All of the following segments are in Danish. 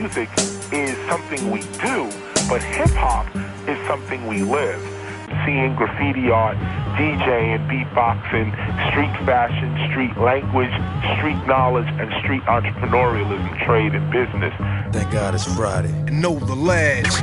music is something we do, but hip hop is something we live. Seeing graffiti art, DJing, beatboxing, street fashion, street language, street knowledge, and street entrepreneurialism, trade, and business. Thank God it's Friday. And know the lads.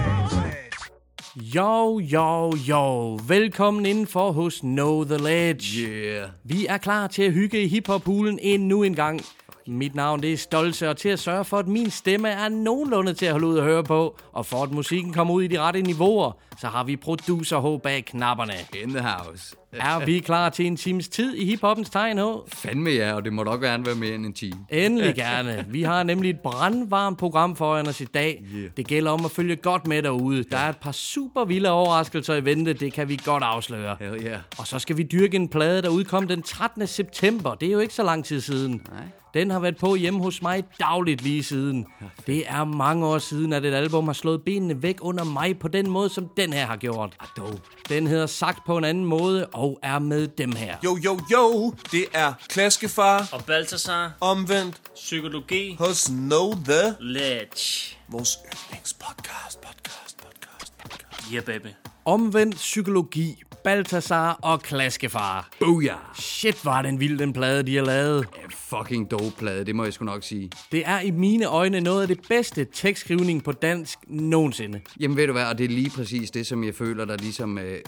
Jo, jo, jo. Velkommen indenfor hos Know The Ledge. Yeah. Vi er klar til at hygge i hiphop-hulen endnu en gang. Mit navn det er Stolse, og til at sørge for, at min stemme er nogenlunde til at holde ud og høre på, og for at musikken kommer ud i de rette niveauer, så har vi producer H bag knapperne. In the house. Er vi klar til en times tid i hiphoppens tegn, H? Fandme ja, og det må nok gerne være mere end en time. Endelig gerne. Vi har nemlig et brandvarmt program foran os i dag. Yeah. Det gælder om at følge godt med derude. Der er et par super vilde overraskelser i vente, det kan vi godt afsløre. Hell yeah. Og så skal vi dyrke en plade, der udkom den 13. september. Det er jo ikke så lang tid siden. Nej. Den har været på hjemme hos mig dagligt lige siden. Det er mange år siden, at et album har slået benene væk under mig på den måde, som den her har gjort. dope. Den hedder sagt på en anden måde og er med dem her. Jo, jo, jo. Det er Klaskefar Og Balthasar, omvendt psykologi, hos Know The. ledge. Vores yndlingspodcast, podcast, podcast, podcast. Yeah, baby. Omvendt psykologi, Balthasar og Klaskefar. Booyah. Shit, var den vild, den plade, de har lavet. Fucking dope plade, det må jeg sgu nok sige. Det er i mine øjne noget af det bedste tekstskrivning på dansk nogensinde. Jamen ved du hvad, og det er lige præcis det, som jeg føler, der ligesom øh,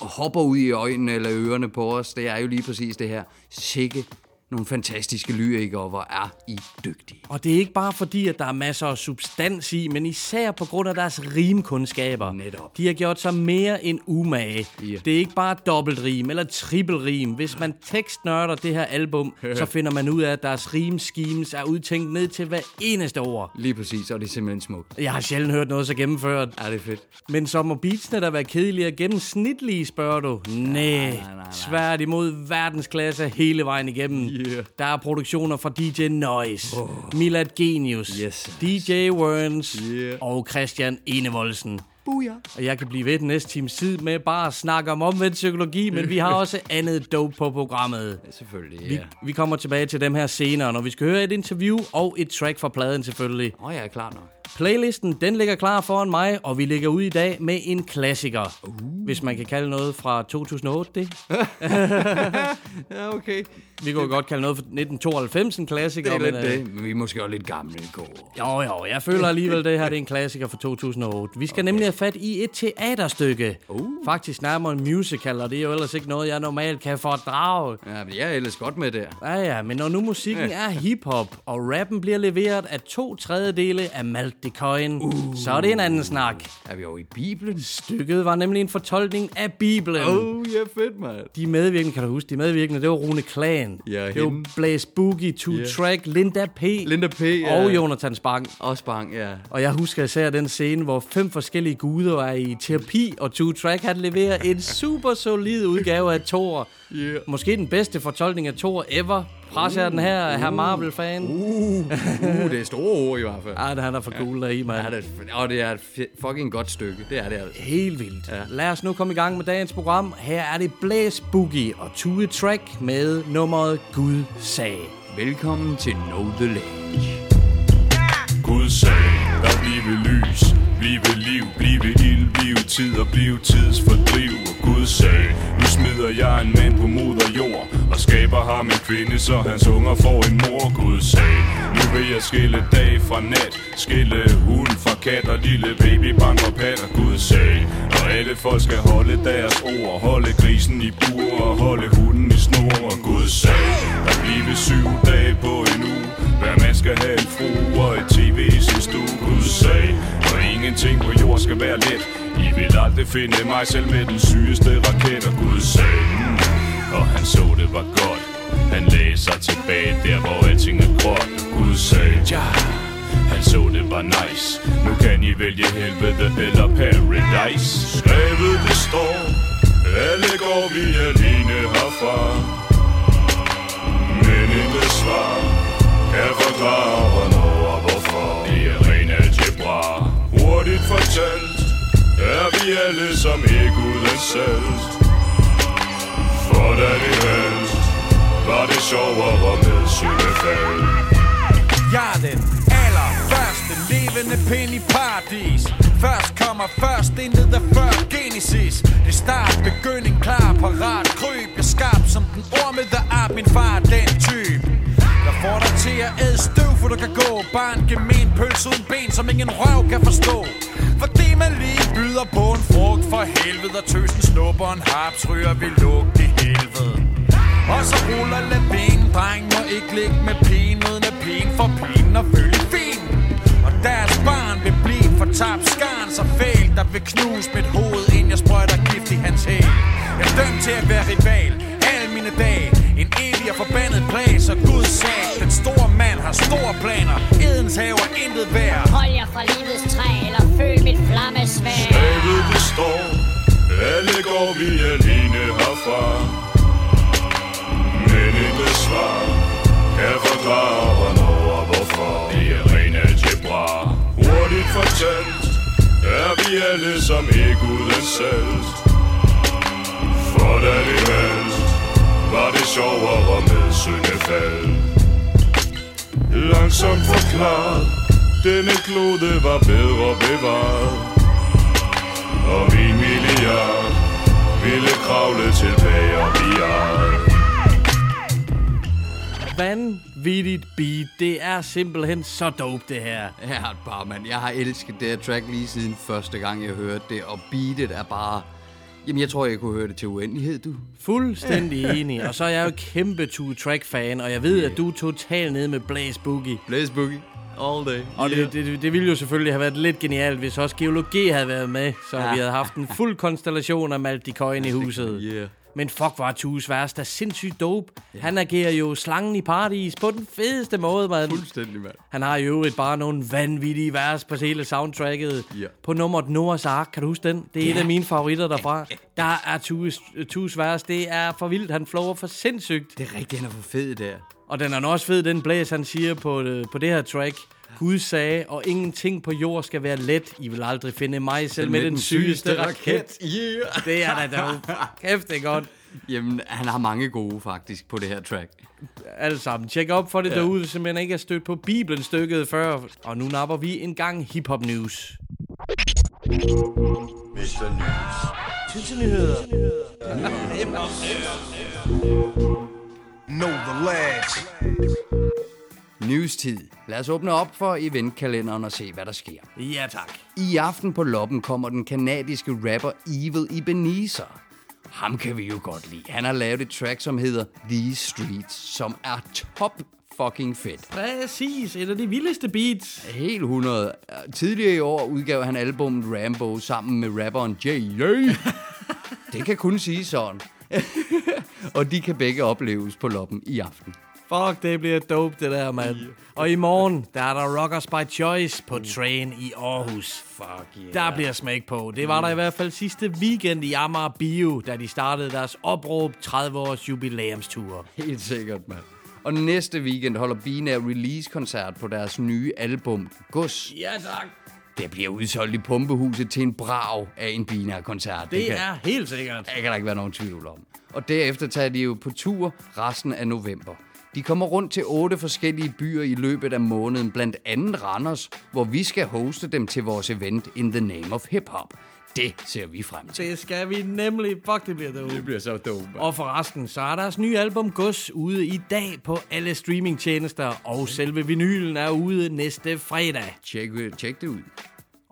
hopper ud i øjnene eller ørerne på os. Det er jo lige præcis det her. Sikke nogle fantastiske lyrikere, hvor er I dygtige. Og det er ikke bare fordi, at der er masser af substans i, men især på grund af deres rimkundskaber. Netop. De har gjort sig mere end umage. Ja. Det er ikke bare dobbeltrim eller trippelrim. Hvis man tekstnørder det her album, så finder man ud af, at deres rimschemes er udtænkt ned til hver eneste ord. Lige præcis, og det er simpelthen smukt. Jeg har sjældent hørt noget så gennemført. Er det fedt? Men så må beatsene der være kedelige og gennemsnitlige, spørger du? Nej, nej, nej. svært imod verdensklasse hele vejen igennem. Yeah. Der er produktioner fra DJ Noise, oh. Milad Genius, Yes. DJ Werns Yeah. og Christian Enevoldsen. Booyah. Og jeg kan blive ved den næste times tid med bare at snakke om omvendt psykologi, men vi har også andet dope på programmet. Selvfølgelig, Vi, ja. vi kommer tilbage til dem her senere, når vi skal høre et interview og et track fra pladen selvfølgelig. Åh, oh, jeg er klar nok. Playlisten, den ligger klar foran mig, og vi ligger ud i dag med en klassiker. Uh. Hvis man kan kalde noget fra 2008, det. Ja, okay. Vi kunne godt kalde noget fra 1992 en klassiker. Det er lidt men, øh, det, men vi er måske også lidt gamle i går. Jo, jo, jeg føler alligevel, det her det er en klassiker fra 2008. Vi skal okay. nemlig have fat i et teaterstykke. Uh. Faktisk nærmere en musical, og det er jo ellers ikke noget, jeg normalt kan fordrage. Ja, men jeg er ellers godt med der. Ja, ja, men når nu musikken er hiphop, og rappen bliver leveret af to tredjedele af Malt Coin, uh. så er det en anden snak. Er vi over i Bibelen? Stykket var nemlig en fortolkning af Bibelen. Oh, ja, fedt, mand. De medvirkende, kan du huske, de medvirkende, det var Rune Klan. Ja, det var. Blaze Boogie, Two Ja. Track, Linda P. Linda P, ja. Og Jonathan Spang. Også bang, ja. Og jeg husker især den scene, hvor fem forskellige guder er i terapi, og Two Track han leverer en super solid udgave af Thor. Yeah. Måske den bedste fortolkning af Thor ever. Presser den her, her Marvel-fan. Uh, uh, det er store ord i hvert fald. Ej, det han er for cool der i, mand. Ja, det er, og det er et fucking godt stykke. Det er det altså. Helt vildt. Ja. Lad os nu komme i gang med dagens program. Her er det Blaze Boogie og Tue Track med nummeret Gud sag. Velkommen til Know The Ledge. Gud sagde, der blive lys, blive liv, blive ild, blive tid og blive tidsfordriv. Og Gud sagde, nu smider jeg en mand på moder jord, og skaber ham en kvinde, så hans unger får en mor. Gud sagde, nu vil jeg skille dag fra nat, skille hund fra kat og lille baby banker patter. Gud sagde, og alle folk skal holde deres ord, holde grisen i bur og holde hunden i snor. Og Gud sagde, der blive syv dage på en uge, hver man skal have en fru og et tv i sin stue Gud sagde, og ingenting på jord skal være let I vil aldrig finde mig selv med den sygeste raket Og Gud sagde, og han så det var godt. Han lagde sig tilbage der hvor alting er gråt. Gud sagde, ja han så det var nice. Nu kan I vælge helvede eller paradise. Skrevet det står Alle går vi alene herfra. Men intet svar Kan forklare hvornår og hvorfor Det er ren algebra. Hurtigt fortalt Er vi alle som ikke uden selv for da det helst Var det sjovere med syvefald Jeg er den allerførste levende pind i paradis. Først kommer først, intet der før Genesis. Det start, begynding, klar, parat, kryb. Jeg skarp som den ormede art, min far den type. Der får dig til at æde støv, for du kan gå. Bare en gemen pølse uden ben, som ingen røv kan forstå. Fordi man lige byder på en frugt for helvede Og tøsen snupper en harps, ryger vi luk og så ruller lavinen Dreng må ikke ligge med pigen Uden at pigen får pigen og følge fin. Og deres barn vil blive for tabt skarn Så fælt der vil knuse mit hoved Inden jeg sprøjter gift i hans hæl. Jeg er dømt til at være rival Alle mine dage. En evig og forbandet plag Så Gud sag. Den store mand har store planer. Edens haver intet værd. Hold jer fra livets træ, eller føl mit flammesvær. Slaget det står Alle går vi alene herfra men intet svar Kan forklare hvornår og hvorfor Det er ren algebra Hurtigt fortalt Er vi alle som ikke uden salt For da det valgt Var det sjovere med syndefald Langsomt forklaret Denne klode var bedre bevaret Og min milliard Ville kravle tilbage og vi er Vanvittigt beat. Det er simpelthen så dope, det her. Ja, bare mand. Jeg har elsket det her track lige siden første gang, jeg hørte det. Og beatet er bare... Jamen, jeg tror, jeg kunne høre det til uendelighed, du. Fuldstændig enig. Og så er jeg jo kæmpe two-track-fan, og jeg ved, at du er totalt nede med Blaze Boogie. Blaze Boogie. All day. Og det, det, det ville jo selvfølgelig have været lidt genialt, hvis også geologi havde været med, så Ja. vi havde haft en fuld konstellation af Malte Coin i huset. Yeah. Men fuck, var Tues værst er sindssygt dope. Han agerer jo slangen i paradis på den fedeste måde, mand. Fuldstændig, mand. Han har jo øvrigt bare nogle vanvittige vers på hele soundtracket. Ja. På nummeret Noahs Ark, kan du huske den? Det er et af mine favoritter derfra. Der er Tues, Tues vers, det er for vildt. Han flower for sindssygt. Det er rigtigt, han er for fed der. Og den er også fed, den blæs, han siger på, øh, på det her track. Gud sagde, og ingenting på jord skal være let. I vil aldrig finde mig selv med, den sygeste raket. Yeah. Det er da dope. Kæft, det er godt. Jamen, han har mange gode faktisk på det her track. Alle sammen. Tjek op for det ja. derude, hvis man ikke er stødt på Bibelen stykket før. Og nu napper vi en gang hiphop news. Know the lads. Newstid. Lad os åbne op for eventkalenderen og se, hvad der sker. Ja, tak. I aften på loppen kommer den kanadiske rapper Evil Ebenezer. Ham kan vi jo godt lide. Han har lavet et track, som hedder These Streets, som er top fucking fedt. Præcis. Et af de vildeste beats. Helt 100. Tidligere i år udgav han albumet Rambo sammen med rapperen J.J. Det kan kun sige sådan. og de kan begge opleves på loppen i aften. Fuck, det bliver dope, det der, mand. Og i morgen, der er der Rockers by Choice på Train i Aarhus. Fuck yeah. Der bliver smæk på. Det var der i hvert fald sidste weekend i Amager Bio, da de startede deres opråb 30-års jubilæumstur. Helt sikkert, mand. Og næste weekend holder Binær release-koncert på deres nye album, Gus. Ja, tak. Det bliver udsolgt i Pumpehuset til en brav af en Binær-koncert. Det kan, er helt sikkert. det kan der ikke være nogen tvivl om. Og derefter tager de jo på tur resten af november. De kommer rundt til otte forskellige byer i løbet af måneden, blandt andet Randers, hvor vi skal hoste dem til vores event In the Name of Hip Hop. Det ser vi frem til. Det skal vi nemlig. Fuck, det bliver dope. bliver så dope. Og forresten, så er deres nye album Gus ude i dag på alle streamingtjenester, og selve vinylen er ude næste fredag. Tjek, tjek det ud.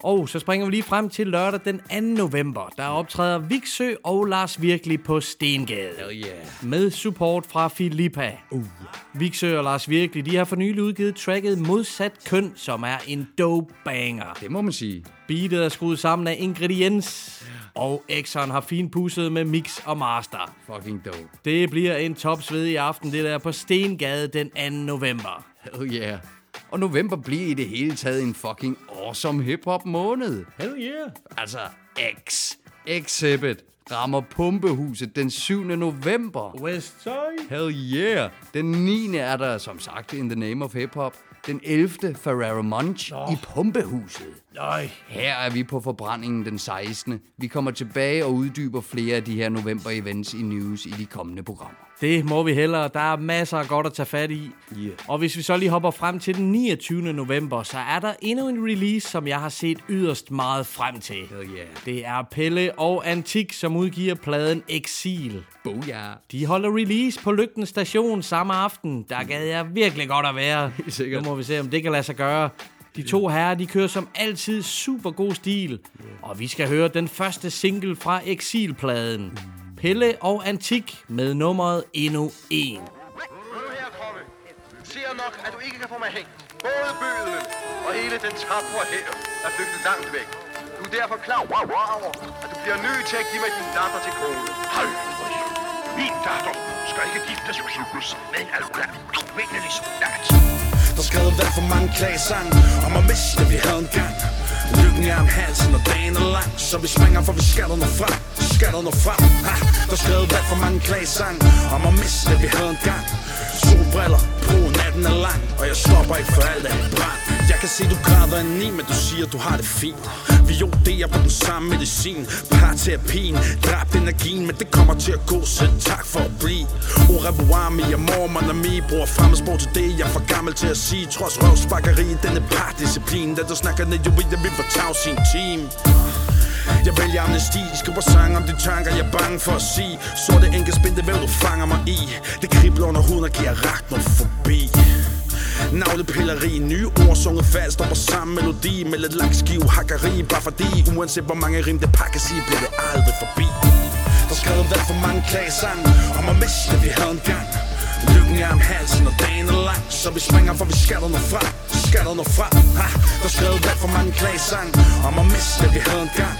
Og så springer vi lige frem til lørdag den 2. november. Der optræder Viksø og Lars Virkelig på Stengade. Oh yeah. Med support fra Filippa. Uh. Viksø og Lars Virkelig, de har for nylig udgivet tracket Modsat Køn, som er en dope banger. Det må man sige. Beatet er skruet sammen af Ingrediens, og Exxon har finpudset med mix og master. Fucking dope. Det bliver en topsvedig aften, det der på Stengade den 2. november. Hell yeah. Og november bliver i det hele taget en fucking awesome hip-hop måned. Hell yeah. Altså, X. Exhibit rammer Pumpehuset den 7. november. Westside. Hell yeah. Den 9. er der som sagt In the Name of Hip Hop. Den 11. Ferrero Munch oh. i Pumpehuset. Nej. Her er vi på forbrændingen den 16. Vi kommer tilbage og uddyber flere af de her november-events i news i de kommende programmer. Det må vi hellere. Der er masser af godt at tage fat i. Yeah. Og hvis vi så lige hopper frem til den 29. november, så er der endnu en release, som jeg har set yderst meget frem til. Hell yeah. Det er Pelle og Antik, som udgiver pladen Exil. Booyah. De holder release på Lygten Station samme aften. Der gad jeg virkelig godt at være. sikkert. Nu må vi se, om det kan lade sig gøre. De to herrer, de kører som altid super god stil. Og vi skal høre den første single fra Exilpladen. Pelle og Antik med nummeret endnu en. Nu her, Kroppe. Ser nok, at du ikke kan få mig hængt. Både bødlen og hele den tabre her er flygtet langt væk. Du er derfor klar over, at du bliver nødt til at give mig din datter til kone. Hold Min datter skal ikke giftes med cyklus med en alvindelig soldat. Der er skrevet hvad for mange klagesang Om at miste det vi havde en gang. Lykken er om halsen og dagen er lang Så vi springer for vi skal der nå frem Skal der nå frem ha, Der er skrevet hvad for mange klagesang Om at miste det vi havde en gang. Solbriller på, natten er lang Og jeg stopper ikke for alt af brand. Jeg kan se du græder en ni, men du siger du har det fint. Vi joderer på den samme medicin. Parterapien, dræbt energien Men det kommer til at gå, så tak for at blive. Au revoir, mi amor, mon ami Bruger fremmedsprog til det, jeg er for gammel til at sige. Trods røvspakkeri, denne pardisciplin Da du snakker ned, jo ved jeg, vi var i en team. Jeg vælger amnesti, skriver sang om de tanker, jeg er bange for at sige. Så det enkelt spændte hvem du fanger mig i. Det kribler under huden og giver ragt noget forbi. Navlepilleri, nye ord sunget fast Stopper samme melodi med lidt lakskiv hakkeri. Bare fordi, uanset hvor mange rim det pakkes i Bliver det aldrig forbi. Der er skrevet hvad for mange klagesang Om at miste vi havde en gang. Lykken er om halsen og dagen er lang Så vi springer for vi skal der nå frem Skal der nå frem. Ha, Der er skrevet hvad for mange klagesang Om at miste vi havde en gang.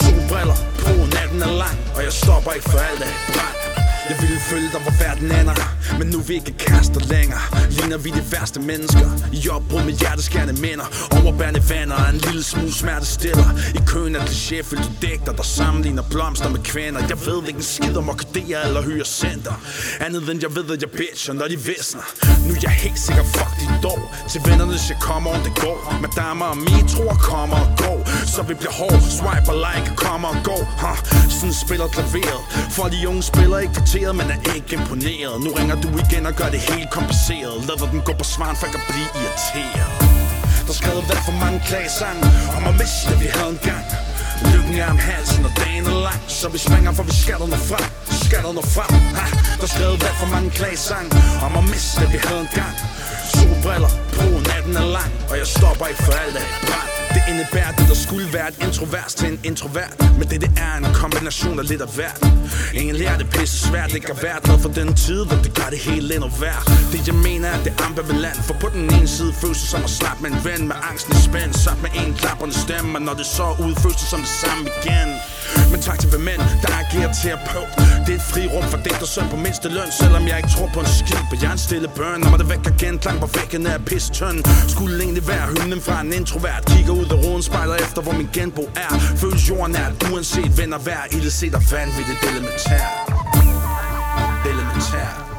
Solbriller på, natten er lang Og jeg stopper ikke for alt af brand jeg ville følge dig, hvor verden ender. Men nu er vi ikke kærester længere. Ligner vi de værste mennesker. I opbrud med hjerteskærende minder. Overbærende vander og en lille smule smerte stiller I køen af klichéfyldte dækter Der sammenligner blomster med kvinder. Jeg ved ikke en skid om orkideer eller hyacinther Andet end jeg ved, at jeg bitcher, når de visner. Nu er jeg helt sikker, fuck de dog Til vennerne, jeg kommer og det går. Madame og metroer kommer og går. Så vi bliver hård, og like, kommer og går. Huh. Sådan spiller klaveret. For de unge spiller ikke interesseret, men er ikke imponeret. Nu ringer du igen og gør det helt kompliceret. Lader den gå på svaren, for jeg kan blive irriteret. Der er skrevet hvad for mange klagesange Om at miste, vi havde en gang Lykken er om halsen og dagen er lang Så vi springer for vi skal der nå frem Skal der nå frem. Ha, Der er skrevet hvad for mange klagesange Om at miste, vi havde en gang Solbriller på, natten er lang Og jeg stopper ikke for alt af brand. Det indebærer det, der skulle være et introvert til en introvert. Men det, det er en kombination af lidt af hvert. Ingen lærer det pisse svært, ikke er værd Noget for den tid, hvor det gør det hele endnu værd Det jeg mener er, det er ambivalent For på den ene side føles det som at snappe med en ven Med angsten i spænd, sat med en klapperne stemme Og når det så ud, føles det som det samme igen. Men tak til mænd, der agerer terapeut Det er et frirum for dig, der søn på mindste løn Selvom jeg ikke tror på en skid på jeg er en stille børn. Når man det væk igen, klang på væggene er pisse tynd. Skulle egentlig være hymnen fra en introvert Kigger ud af roden, spejler efter hvor min genbo er. Føles jorden er, uanset venner vær Ilde set og vanvittigt elementær Elementær Elementær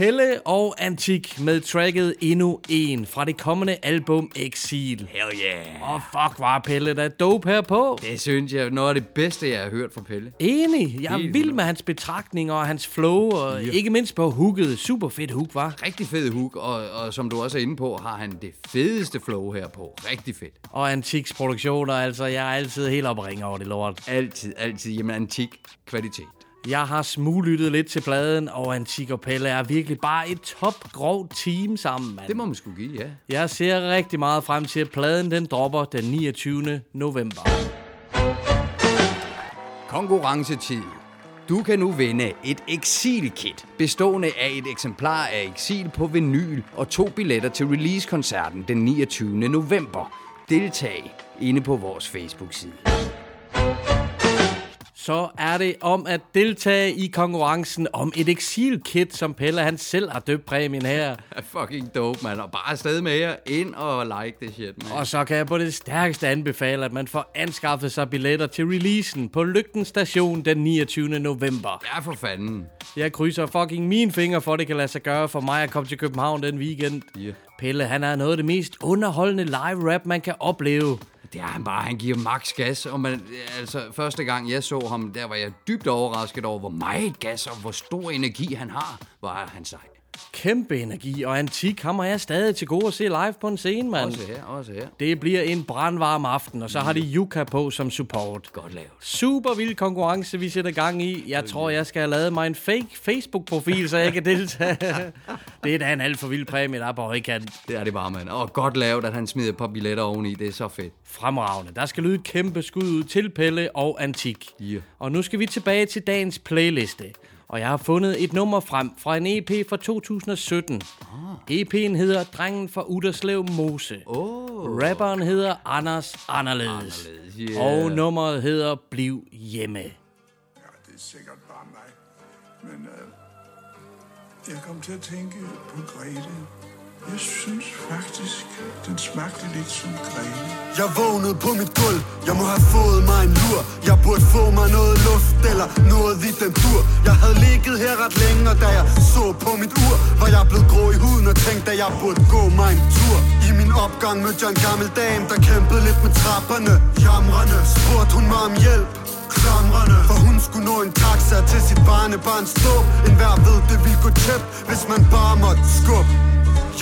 Pelle og Antik med tracket Endnu En fra det kommende album Exil. Hell yeah. Og fuck, var Pelle da dope her på. Det synes jeg er noget af det bedste, jeg har hørt fra Pelle. Enig. Jeg er Helt vild med hans betragtninger og hans flow, og ja. ikke mindst på hooket. Super fedt hook, var. Rigtig fed hook, og, og som du også er inde på, har han det fedeste flow her på. Rigtig fedt. Og Antiks produktioner, altså, jeg er altid helt op og ringer over det lort. Altid, altid. Jamen, antik kvalitet. Jeg har smuglyttet lidt til pladen, og Antik og Pelle er virkelig bare et top grov team sammen, mand. Det må man skulle give, ja. Jeg ser rigtig meget frem til, at pladen den dropper den 29. november. Konkurrencetid. Du kan nu vinde et Exil-kit, bestående af et eksemplar af Exil på vinyl og to billetter til release-koncerten den 29. november. Deltag inde på vores Facebook-side. Så er det om at deltage i konkurrencen om et eksilkit, som Pelle han selv har døbt præmien her. Fucking dope, mand. Og bare afsted med jer. Ind og like det shit, man. Og så kan jeg på det stærkeste anbefale, at man får anskaffet sig billetter til releasen på Lygten Station den 29. november. Ja, for fanden. Jeg krydser fucking mine fingre for, at det kan lade sig gøre for mig at komme til København den weekend. Yeah. Pelle, han er noget af det mest underholdende live rap, man kan opleve. Det er han bare, han giver max gas, og man, altså, første gang jeg så ham, der var jeg dybt overrasket over, hvor meget gas og hvor stor energi han har, var han sej. Kæmpe energi og antik hammer jeg stadig til gode at se live på en scene, mand. Også her, også her. Det bliver en brandvarm aften, og så har de Yuka på som support. Godt lavet. Super vild konkurrence, vi sætter gang i. Jeg tror, jeg skal have lavet mig en fake Facebook-profil, så jeg kan deltage. det er da en alt for vild præmie, der er på højkant. Det er det bare, mand. Og godt lavet, at han smider et par billetter oveni. Det er så fedt. Fremragende. Der skal lyde et kæmpe skud ud til Pelle og Antik. Yeah. Og nu skal vi tilbage til dagens playliste. Og jeg har fundet et nummer frem fra en EP fra 2017. Ah. EP'en hedder Drengen fra Uderslev Mose. Oh. Rapperen hedder Anders Anderledes. Anderledes, yeah. Og nummeret hedder Bliv Hjemme. Ja, det er sikkert bare mig. Men øh, jeg kom til at tænke på Grete. Jeg synes faktisk, den smagte lidt som græne. Jeg vågnede på mit gulv, jeg må have fået mig en lur. Jeg burde få mig noget luft eller noget i den tur. Jeg havde ligget her ret længe, og da jeg så på mit ur. Var jeg blevet grå i huden og tænkte, at jeg burde gå mig en tur. I min opgang mødte jeg en gammel dame, der kæmpede lidt med trapperne. Jamrende, spurgte hun mig om hjælp. Klamrende, for hun skulle nå en taxa til sit barnebarns stå En hver ved, det ville gå tæt, hvis man bare måtte skubbe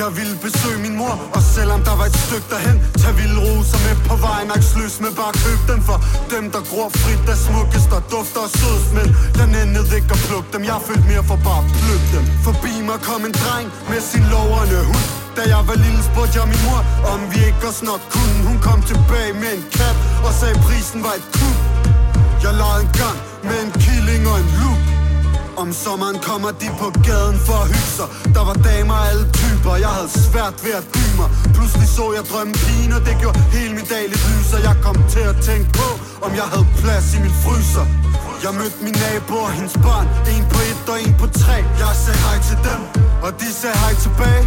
jeg ville besøge min mor, og selvom der var et stykke derhen Tag vilde roser med på vejen, aksløs med bare køb dem For dem der gror frit, der smukkest og dufter og sødest Men jeg nændede ikke at plukke dem, jeg følte mere for bare at plukke dem. Forbi mig kom en dreng med sin loverne hund. Da jeg var lille spurgte jeg min mor, om vi ikke også nok kunne. Hun kom tilbage med en kat og sagde prisen var et kub Jeg legede en gang med en killing og en loop om sommeren kommer de på gaden for at hygge sig. Der var damer af alle typer, jeg havde svært ved at dy mig. Pludselig så jeg drømme pigen, og det gjorde hele min dag lidt lyser jeg kom til at tænke på, om jeg havde plads i min fryser. Jeg mødte min nabo og hendes barn En på et og en på tre. Jeg sagde hej til dem, og de sagde hej tilbage.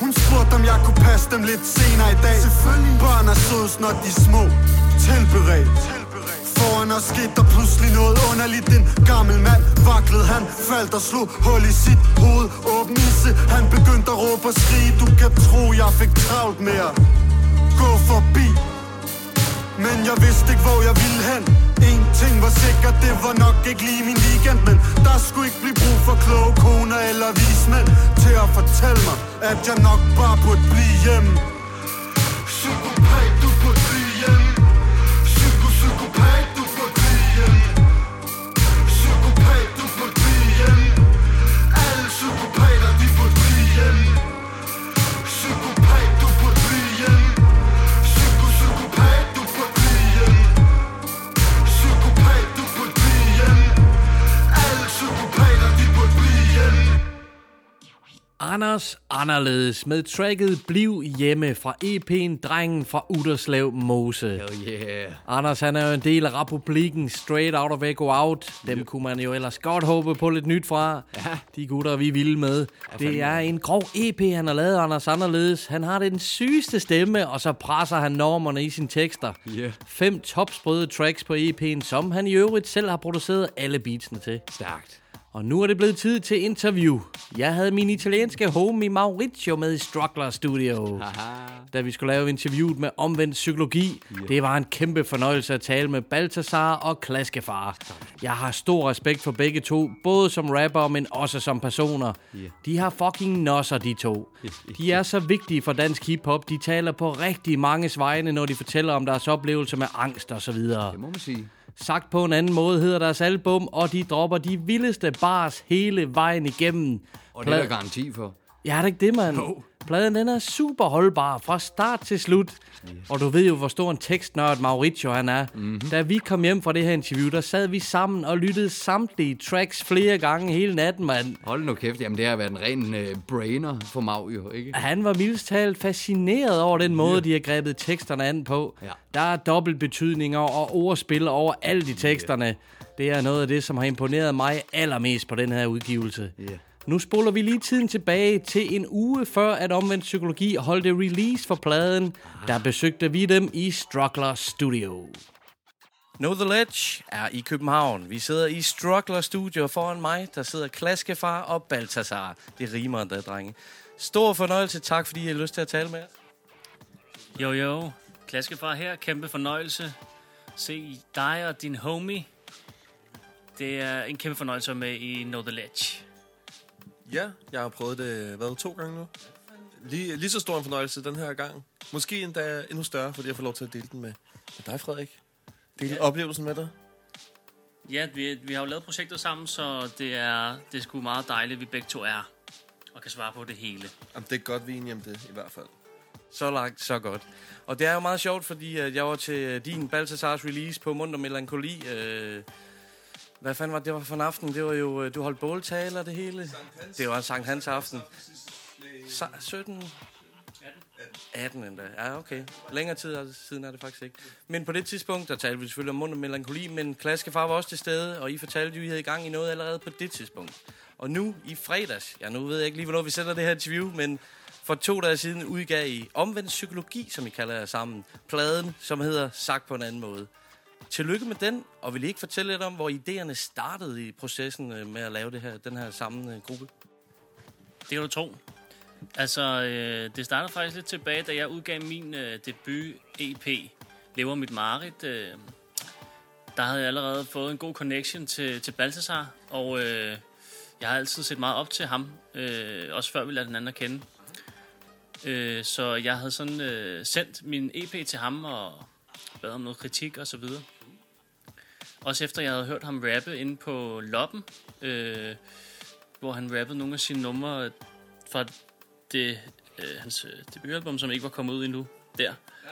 Hun spurgte, om jeg kunne passe dem lidt senere i dag. Selvfølgelig. Børn er sødes, når de er små. Tilberedt. Foran der skete der pludselig noget underligt. En gammel mand vaklede, han faldt og slog hul i sit hoved. Åben isse, han begyndte at råbe og skrige. Du kan tro, jeg fik travlt med at gå forbi. Men jeg vidste ikke, hvor jeg ville hen. En ting var sikkert, det var nok ikke lige min weekend. Men der skulle ikke blive brug for kloge koner eller vismænd Til at fortælle mig, at jeg nok bare burde blive hjemme. Psykopat, Anders Anderledes med tracket Bliv Hjemme fra EP'en Drengen fra Uderslev Mose. Hell yeah. Anders han er jo en del af republikken Straight Out of Echo Out. Dem yep. kunne man jo ellers godt håbe på lidt nyt fra. Ja. De gutter, vi er vilde med. Det er en grov EP, han har lavet, Anders Anderledes. Han har den sygeste stemme, og så presser han normerne i sine tekster. Yeah. Fem topsprøde tracks på EP'en, som han i øvrigt selv har produceret alle beatsene til. Stærkt. Og nu er det blevet tid til interview. Jeg havde min italienske homie Mauricio med i Struggler Studio. Haha. Da vi skulle lave interviewet med omvendt psykologi. Yeah. Det var en kæmpe fornøjelse at tale med Baltasar og Klaskefar. Jeg har stor respekt for begge to, både som rapper, men også som personer. Yeah. De har fucking nosser, de to. De er så vigtige for dansk hiphop. De taler på rigtig mange vegne, når de fortæller om deres oplevelser med angst og så videre. Det må man sige. Sagt på en anden måde hedder deres album, og de dropper de vildeste bars hele vejen igennem. Og det er der garanti for. Ja, er det ikke det, mand? No. Pladen, den er super holdbar fra start til slut. Og du ved jo, hvor stor en tekstnørd Mauricio han er. Mm-hmm. Da vi kom hjem fra det her interview, der sad vi sammen og lyttede samtlige tracks flere gange hele natten, mand. Hold nu kæft, jamen det har været en ren uh, brainer for Mau jo, ikke? Han var mildest talt fascineret over den måde, yeah. de har grebet teksterne an på. Ja. Der er dobbeltbetydninger og ordspil over alt i teksterne. Yeah. Det er noget af det, som har imponeret mig allermest på den her udgivelse. Yeah. Nu spoler vi lige tiden tilbage til en uge før, at Omvendt Psykologi holdte release for pladen. Der besøgte vi dem i Struggler Studio. Know The Ledge er i København. Vi sidder i Struggler Studio foran mig. Der sidder Klaskefar og Baltasar. Det rimer der, drenge. Stor fornøjelse. Tak, fordi I har lyst til at tale med os. Jo, jo. Klaskefar her. Kæmpe fornøjelse. Se dig og din homie. Det er en kæmpe fornøjelse med i Know The Ledge. Ja, jeg har prøvet det, hvad, to gange nu? Lige, lige så stor en fornøjelse den her gang. Måske endda endnu større, fordi jeg får lov til at dele den med, med dig, Frederik. Dele ja. oplevelsen med dig. Ja, vi, vi har jo lavet projektet sammen, så det er, det er sgu meget dejligt, at vi begge to er og kan svare på det hele. Jamen, det er godt, vi er enige om det, i hvert fald. Så langt, så godt. Og det er jo meget sjovt, fordi at jeg var til din Baltasars release på Mund og Melankoli. Øh, hvad fanden var det, det var for en aften? Det var jo, øh, du holdt båltaler det hele. Det var Sankt Hans aften. Sa- 17? 18 endda. Ja, okay. Længere tid siden er det faktisk ikke. Men på det tidspunkt, der talte vi selvfølgelig om mund og melankoli, men Klaskefar var også til stede, og I fortalte jo, at I havde i gang i noget allerede på det tidspunkt. Og nu i fredags, ja nu ved jeg ikke lige, hvornår vi sender det her interview, men for to dage siden udgav I Omvendt Psykologi, som I kalder jer sammen. Pladen, som hedder Sagt på en anden måde. Tillykke med den, og vil I ikke fortælle lidt om, hvor idéerne startede i processen øh, med at lave det her, den her samme øh, gruppe? Det kan du tro. Altså, øh, det startede faktisk lidt tilbage, da jeg udgav min øh, debut EP, Lever mit Marit. Øh, der havde jeg allerede fået en god connection til, til Balthasar, og øh, jeg har altid set meget op til ham, øh, også før vi lærte hinanden at kende. Øh, så jeg havde sådan øh, sendt min EP til ham og bad om noget kritik og så videre. Også efter jeg havde hørt ham rappe inde på Loppen, øh, hvor han rappede nogle af sine numre fra det, øh, hans øh, debutalbum, som ikke var kommet ud endnu der. Ja.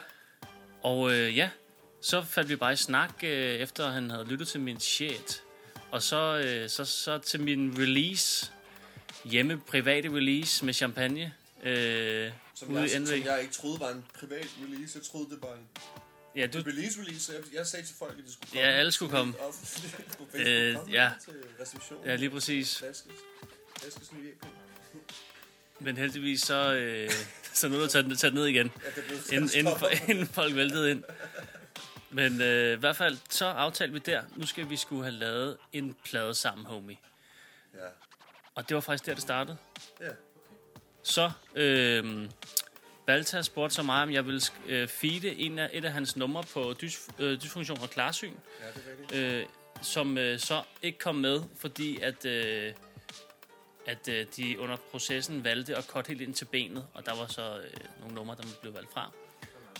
Og øh, ja, så faldt vi bare i snak, øh, efter han havde lyttet til min shit. Og så, øh, så, så til min release, hjemme private release med champagne. Øh, Som ude jeg, i som jeg ikke troede var en privat release. Jeg troede, det var en Ja, du, release release. Jeg, jeg sagde til folk, at de skulle Ja, komme. alle skulle komme. Op på Facebook, Øh, komme ja. Ja, lige præcis. Flaskes. Flaskes nye. Men heldigvis så, øh, så nu er du taget, taget ned igen, Ja, det inden, inden, stoppet. inden folk væltede ind. Men øh, i hvert fald, så aftalte vi der, nu skal vi skulle have lavet en plade sammen, homie. Ja. Og det var faktisk der, det startede. Ja. Så øh, Balta spurgte så mig, om jeg ville øh, feede en af, et af hans numre på dys, øh, dysfunktion og klarsyn. Ja, det er. Øh, som øh, så ikke kom med, fordi at, øh, at øh, de under processen valgte at korte helt ind til benet, og der var så øh, nogle numre, der blev valgt fra.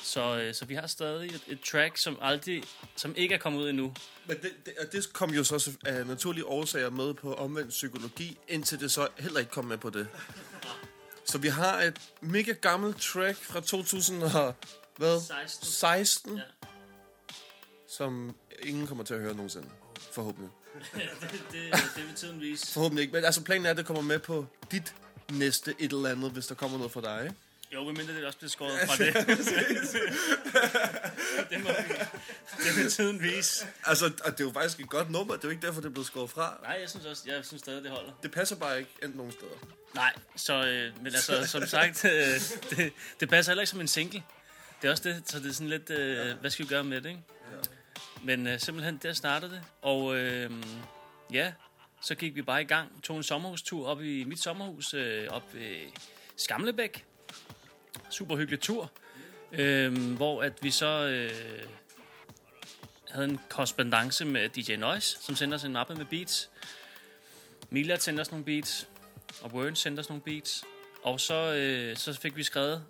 Så, øh, så vi har stadig et, et track, som aldrig, som ikke er kommet ud endnu. Men det, det, og det kom jo så af naturlige årsager med på omvendt psykologi, indtil det så heller ikke kom med på det. Så vi har et mega gammelt track fra 2000 og, hvad? 16. 16 Ja. som ingen kommer til at høre nogensinde. Forhåbentlig. det, det, det vil tiden vise. Forhåbentlig ikke. Men altså planen er, at det kommer med på dit næste et eller andet, hvis der kommer noget fra dig. ikke? Jo, medmindre det også bliver skåret fra det. det, må vi, det vil tiden vise. Altså, og det er jo faktisk et godt nummer. Det er jo ikke derfor, det er blevet skåret fra. Nej, jeg synes også, jeg synes stadig, det holder. Det passer bare ikke endt nogen steder. Nej, så, øh, men altså, som sagt, øh, det, det passer heller ikke som en single. Det er også det, så det er sådan lidt, øh, hvad skal vi gøre med det, ikke? Men øh, simpelthen, der startede det, og øh, ja, så gik vi bare i gang. Tog en sommerhustur op i mit sommerhus, øh, op i Skamlebæk. Super hyggelig tur, øh, hvor at vi så øh, havde en korrespondence med DJ Noise, som sendte os en mappe med beats. Mila sendte os nogle beats, og Wern sendte os nogle beats. Og så, øh, så fik vi skrevet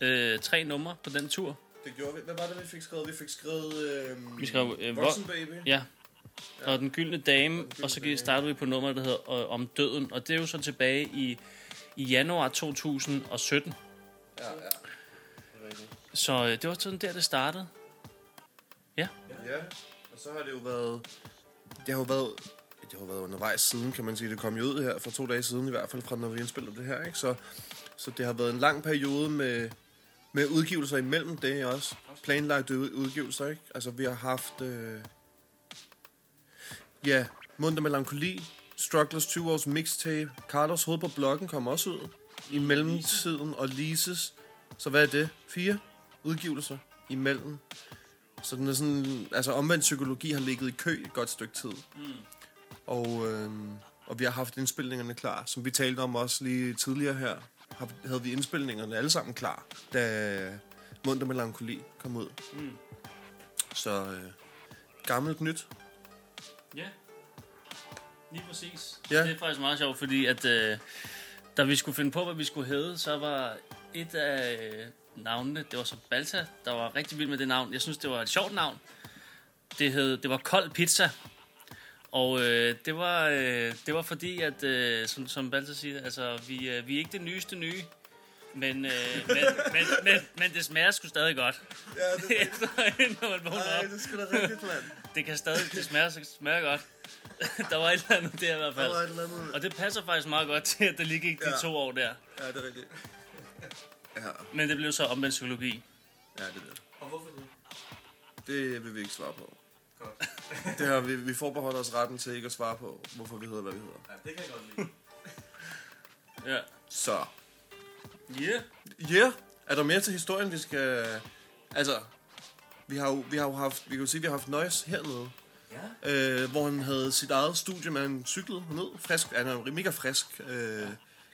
øh, tre numre på den tur. Det gjorde vi. Hvad var det, vi fik skrevet? Vi fik skrevet... Øh, Vi skrev øh, Voksen Ro- Baby. Ja. Og Den Gyldne Dame, og så gik- startede vi på nummer, der hedder øh, Om Døden. Og det er jo så tilbage i, i januar 2017. Ja, ja. Så øh, det var sådan der, det startede. Ja. Ja, og så har det jo været... Det har jo været... Det har jo været undervejs siden, kan man sige. Det kom jo ud her for to dage siden, i hvert fald fra når vi indspillede det her, ikke? Så, så det har været en lang periode med, med udgivelser imellem det også. Planlagte ud- udgivelser, ikke? Altså, vi har haft... Øh, ja, Munter Melankoli, Strugglers 2 Års Mixtape, Carlos Hoved på Bloggen kom også ud i mellemtiden, og Lises. Så hvad er det? Fire udgivelser imellem. Så den er sådan, altså omvendt psykologi har ligget i kø et godt stykke tid. Mm. Og, øh, og vi har haft indspilningerne klar. Som vi talte om også lige tidligere her, havde vi indspilningerne alle sammen klar, da Munter Melankoli kom ud. Mm. Så øh, gammelt nyt. Ja. Lige præcis. Ja. Det er faktisk meget sjovt, fordi at øh, da vi skulle finde på, hvad vi skulle hedde, så var et af øh, navnene, det var så Balta, der var rigtig vild med det navn. Jeg synes, det var et sjovt navn. Det, hed, det var Kold Pizza. Og øh, det, var, øh, det var fordi, at øh, som, som Balta siger, altså, vi, øh, vi er ikke det nyeste nye, men, øh, men, men, men, men det smager sgu stadig godt. Ja, det Efter når man vågner op. det er sgu da rigtigt, mand. Det kan stadig, det smager, det smager godt. der var et eller andet der i hvert fald. Der var et eller andet. Og det passer faktisk meget godt til, at det lige gik de Ja. to år der. Ja, det er rigtigt. Ja, Men det blev så omvendt psykologi. ja det er det. Og hvorfor det? Det vil vi ikke svare på. det har vi, vi forbeholder os retten til ikke at svare på, hvorfor vi hedder, hvad vi hedder. Ja, det kan jeg godt lide. Ja. Så. Yeah. Yeah. er der mere til historien, vi skal... Altså, vi har jo, vi har jo haft, vi kan jo sige, vi har haft Nøjes hernede. Ja. Øh, hvor han havde sit eget studie, med han cyklede ned. Frisk, han er mega frisk, øh,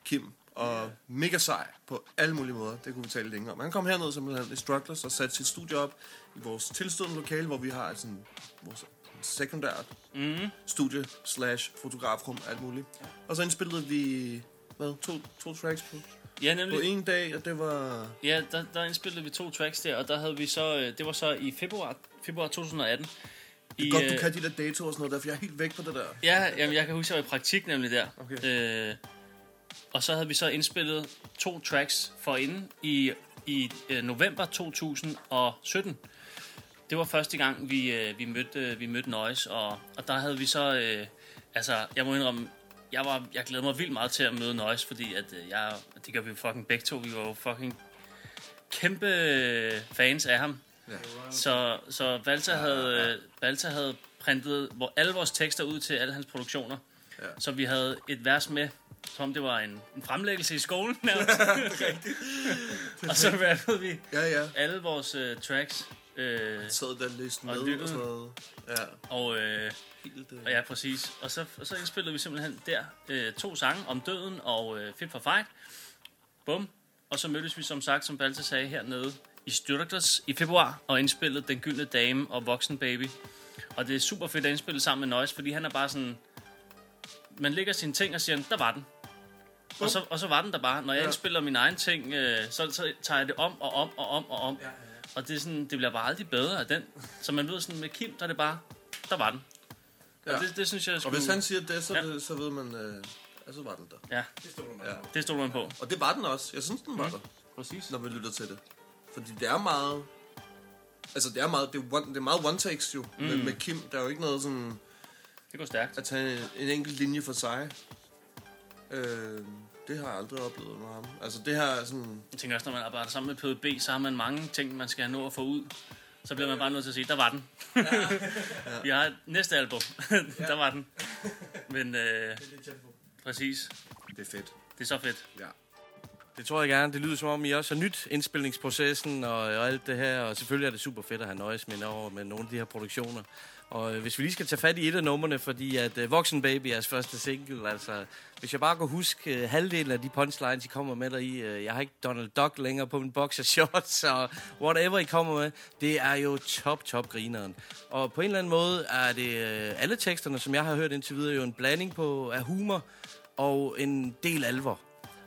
Kim. Og mega sej på alle mulige måder. Det kunne vi tale længere om. Han kom herned simpelthen i Strugglers og satte sit studie op i vores tilstående lokale, hvor vi har sådan vores sekundært Mhm. studie slash fotografrum, alt muligt. Og så indspillede vi, hvad, to, to tracks på, Ja, på nemlig. en dag, og det var... Ja, der, der indspillede vi to tracks der, og der havde vi så, øh, det var så i februar, februar 2018. Det er I, godt, du øh, kan de der datoer og sådan noget der, for jeg er helt væk på det der. Ja, jamen, jeg kan huske, at jeg var i praktik nemlig der. Okay. Øh, og så havde vi så indspillet to tracks for inden i, i øh, november 2017. Det var første gang, vi, øh, vi mødte, øh, vi mødte Noise, og, og der havde vi så... Øh, altså, jeg må indrømme, jeg, var, jeg glæder mig vildt meget til at møde Noise, fordi at, øh, jeg, det gør vi fucking begge to. Vi var jo fucking kæmpe øh, fans af ham. Ja. Så, så Valta, havde, øh, Valta havde printet hvor alle vores tekster ud til alle hans produktioner. Ja. Så vi havde et vers med, som om det var en, en fremlæggelse i skolen. nærmest. og så rappede vi Ja, ja. alle vores øh, tracks. Øh, Sad der Og med og lyttede. sådan noget. Ja, og, øh, helt... Øh. og ja, præcis. Og så, og så indspillede vi simpelthen der øh, to sange om døden og øh, Fit for Fight. Bum. Og så mødtes vi som sagt, som Balta sagde, hernede i Styrters i februar og indspillede Den Gyldne Dame og Voksen Baby. Og det er super fedt at indspille sammen med Noise, fordi han er bare sådan... Man lægger sine ting og siger, der var den. Og så, og så var den der bare. Når jeg Ja. indspiller mine egne ting, øh, så, så tager jeg det om og om og om og om. Og det, er sådan, det bliver bare aldrig bedre af den. Så man ved sådan, med Kim, der er det bare, der var den. Ja. Og det, det synes jeg Og skulle... hvis han siger det, så, Ja. det, så ved man, øh, ja, så var den der. Ja, Ja. det stod man på. Og det var den også. Jeg synes, den var Mm. der, Præcis. når vi lytter til det. Fordi det er meget... Altså, det er meget, det er one, det er meget one takes jo, mm. med, med Kim. Der er jo ikke noget sådan... Det går stærkt. At tage en, en enkelt linje for sig. Øh, det har jeg aldrig oplevet med ham. Altså, det her er sådan... Jeg tænker også, når man arbejder sammen med PDB, så har man mange ting, man skal nå at få ud. Så bliver man bare nødt til at sige, der var den. Ja. Vi har næste album. der var den. Men øh, præcis. Det er fedt. Det er så fedt. Ja. Det tror jeg gerne. Det lyder som om, I også har nyt indspilningsprocessen og, og alt det her. Og selvfølgelig er det super fedt at have nøjes med over med nogle af de her produktioner. Og øh, hvis vi lige skal tage fat i et af numrene, fordi at øh, Voksen Baby er jeres første single, altså hvis jeg bare kan huske øh, halvdelen af de punchlines, I kommer med der i, øh, jeg har ikke Donald Duck længere på min boxer shorts, og whatever I kommer med, det er jo top, top grineren. Og på en eller anden måde er det øh, alle teksterne, som jeg har hørt indtil videre, jo en blanding på af humor og en del alvor.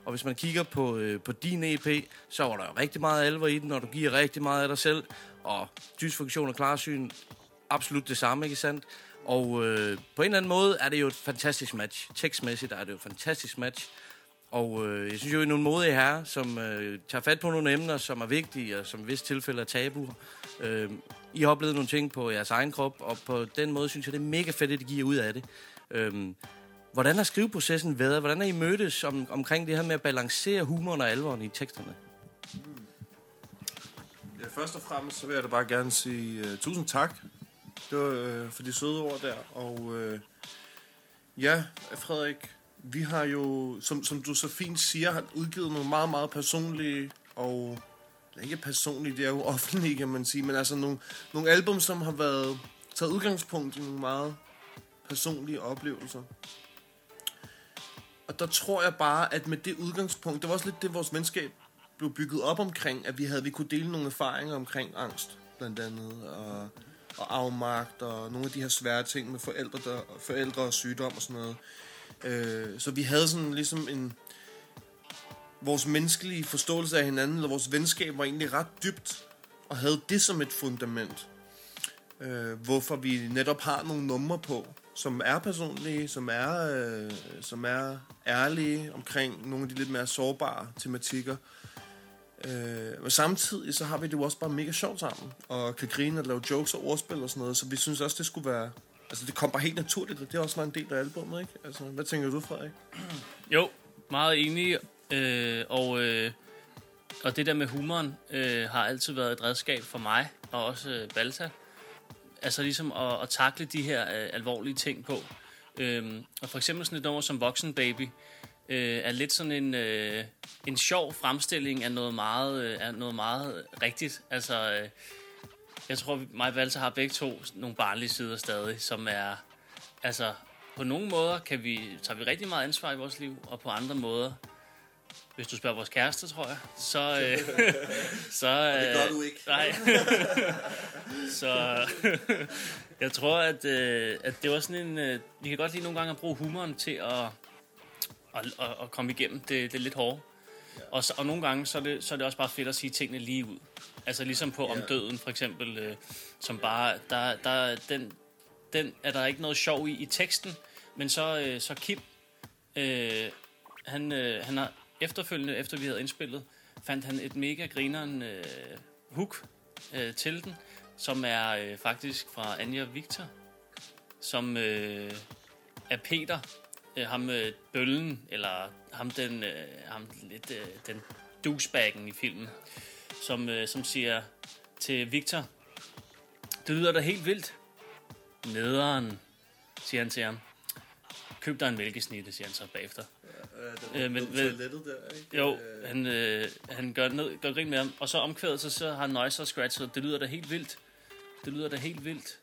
Og hvis man kigger på, øh, på din EP, så var der jo rigtig meget alvor i den, og du giver rigtig meget af dig selv. Og dysfunktion og klarsyn, absolut det samme, ikke sandt? Og øh, på en eller anden måde er det jo et fantastisk match. Tekstmæssigt er det jo et fantastisk match. Og øh, jeg synes jo, I er nogle modige herrer, som øh, tager fat på nogle emner, som er vigtige, og som i vist tilfælde er tabuer. Øh, I har oplevet nogle ting på jeres egen krop, og på den måde synes jeg, det er mega fedt, at I giver ud af det. Øh, hvordan har skriveprocessen været? Hvordan har I mødtes om, omkring det her med at balancere humoren og alvoren i teksterne? Ja, først og fremmest så vil jeg da bare gerne sige uh, tusind tak det var, øh, for de søde ord der. Og øh, ja, Frederik, vi har jo, som, som du så fint siger, har udgivet nogle meget, meget personlige og eller ikke personlige, det er jo offentlige, kan man sige, men altså nogle, nogle album, som har været taget udgangspunkt i nogle meget personlige oplevelser. Og der tror jeg bare, at med det udgangspunkt, det var også lidt det, vores venskab blev bygget op omkring, at vi havde vi kunne dele nogle erfaringer omkring angst, blandt andet, og, og afmagt, og nogle af de her svære ting med forældre, der, forældre og sygdom og sådan noget. Øh, så vi havde sådan ligesom en... Vores menneskelige forståelse af hinanden, eller vores venskab var egentlig ret dybt, og havde det som et fundament. Øh, hvorfor vi netop har nogle numre på, som er personlige, som er, øh, som er ærlige omkring nogle af de lidt mere sårbare tematikker. Øh, Øh, men samtidig så har vi det jo også bare mega sjovt sammen, og kan grine og lave jokes og ordspil og sådan noget, så vi synes også, det skulle være... Altså, det kom bare helt naturligt, og det er også var en del af albumet, ikke? Altså, hvad tænker du, Frederik? Jo, meget enig. Øh, og, øh, og det der med humoren øh, har altid været et redskab for mig, og også øh, Balta. Altså ligesom at, at takle de her øh, alvorlige ting på. Øh, og for eksempel sådan et nummer som Voksen Baby, øh, er lidt sådan en, øh, en sjov fremstilling af noget meget, øh, af noget meget rigtigt. Altså, øh, jeg tror, mig og har begge to nogle barnlige sider stadig, som er, altså, på nogle måder kan vi, tager vi rigtig meget ansvar i vores liv, og på andre måder, hvis du spørger vores kæreste, tror jeg, så... Øh, så Og det gør øh, du ikke. Nej. så jeg tror, at, øh, at det var sådan en... Øh, vi kan godt lide nogle gange at bruge humoren til at, at, at, at komme igennem det, det lidt hårde. Og, så, og nogle gange, så er, det, så er det også bare fedt at sige tingene lige ud. Altså ligesom på Om Ja. døden, for eksempel, øh, som bare... Der, der, den, den er der ikke noget sjov i i teksten, men så, øh, så Kim, øh, han, øh, han har efterfølgende, efter vi havde indspillet, fandt han et mega grineren øh, hook øh, til den, som er øh, faktisk fra Anja Victor, som øh, er Peter, øh, ham øh, bøllen, eller ham den, øh, ham lidt, øh, den douchebaggen i filmen, som, øh, som siger til Victor, det lyder da helt vildt. Nederen, siger han til ham. Køb dig en mælkesnitte, siger han så bagefter. Ja, Øh, men- på men- toilettet der, ikke? Jo, han, øh, han gør, ned, gør grin med ham. Og så omkvædet, så, så har og scratchet. Det lyder da helt vildt. Det lyder da helt vildt.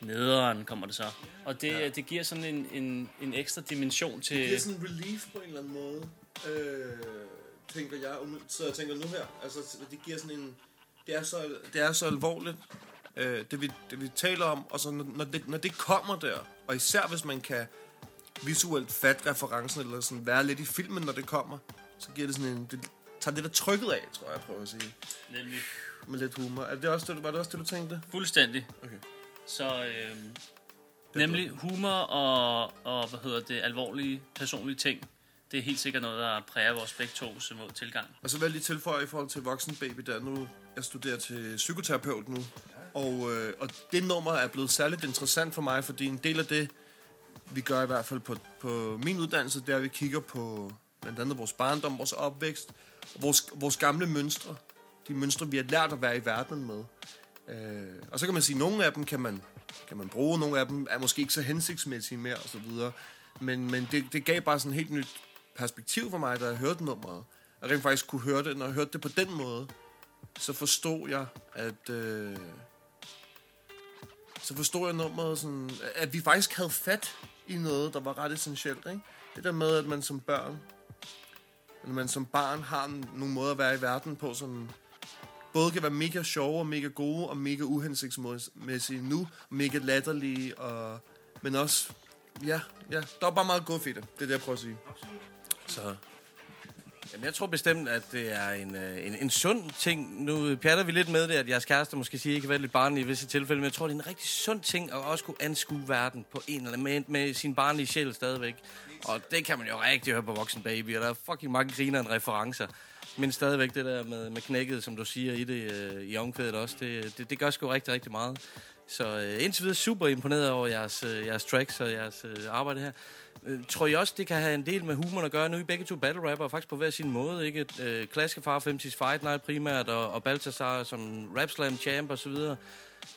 Nederen kommer det så. Og det, ja. det giver sådan en, en, en ekstra dimension til... Det giver sådan en relief på en eller anden måde, øh, tænker jeg, så jeg tænker nu her. Altså, det giver sådan en... Det er så, det er så alvorligt, øh, det, vi, det vi taler om, og så når, når, det, når det kommer der, og især hvis man kan visuelt fatte referencen, eller sådan være lidt i filmen, når det kommer, så giver det sådan en... Det tager det der trykket af, tror jeg, jeg prøver at sige. Nemlig. Med lidt humor. Er det også det, var det også det, du tænkte? Fuldstændig. Okay. Så øh, nemlig humor og, og hvad hedder det, alvorlige, personlige ting. Det er helt sikkert noget, der præger vores begge tos mod tilgang. Og så vil jeg lige tilføje i forhold til voksen baby der nu. Jeg studerer til psykoterapeut nu. Og, øh, og det nummer er blevet særligt interessant for mig, fordi en del af det, vi gør i hvert fald på, på min uddannelse, det er, at vi kigger på blandt andet vores barndom, vores opvækst, vores, vores gamle mønstre. De mønstre, vi har lært at være i verden med. Øh, og så kan man sige, at nogle af dem kan man, kan man bruge, nogle af dem er måske ikke så hensigtsmæssige mere, og så videre. Men, men det, det gav bare sådan et helt nyt perspektiv for mig, da jeg hørte nummeret. Jeg rent faktisk kunne høre det, når jeg hørte det på den måde, så forstod jeg, at... Øh, så forstod jeg nummeret sådan, at vi faktisk havde fat i noget, der var ret essentielt, ikke? Det der med, at man som børn, at man som barn har nogle måder at være i verden på, som både kan være mega sjove og mega gode og mega uhensigtsmæssige nu, og mega latterlige, og, men også, ja, ja, der er bare meget guf i det. Det er det, jeg prøver at sige. Så Jamen, jeg tror bestemt, at det er en, øh, en, en sund ting. Nu pjatter vi lidt med det, at jeres kæreste måske siger, ikke være lidt barnlig i visse tilfælde, men jeg tror, det er en rigtig sund ting at også kunne anskue verden på en eller anden med, med sin barnlige sjæl stadigvæk. Og det kan man jo rigtig høre på Voksen Baby, og der er fucking mange griner referencer. Men stadigvæk det der med, med knækket, som du siger i det øh, i omkvædet også, det, det, det gør sgu rigtig, rigtig meget. Så øh, indtil videre super imponeret over jeres, øh, jeres tracks og jeres øh, arbejde her. Øh, tror I også, det kan have en del med humor at gøre? Nu er I begge to battle rapper, faktisk på hver sin måde, ikke? Øh, Klaskefar, 50's Fight Night primært, og, og Balthasar som Rap Slam champ og så videre.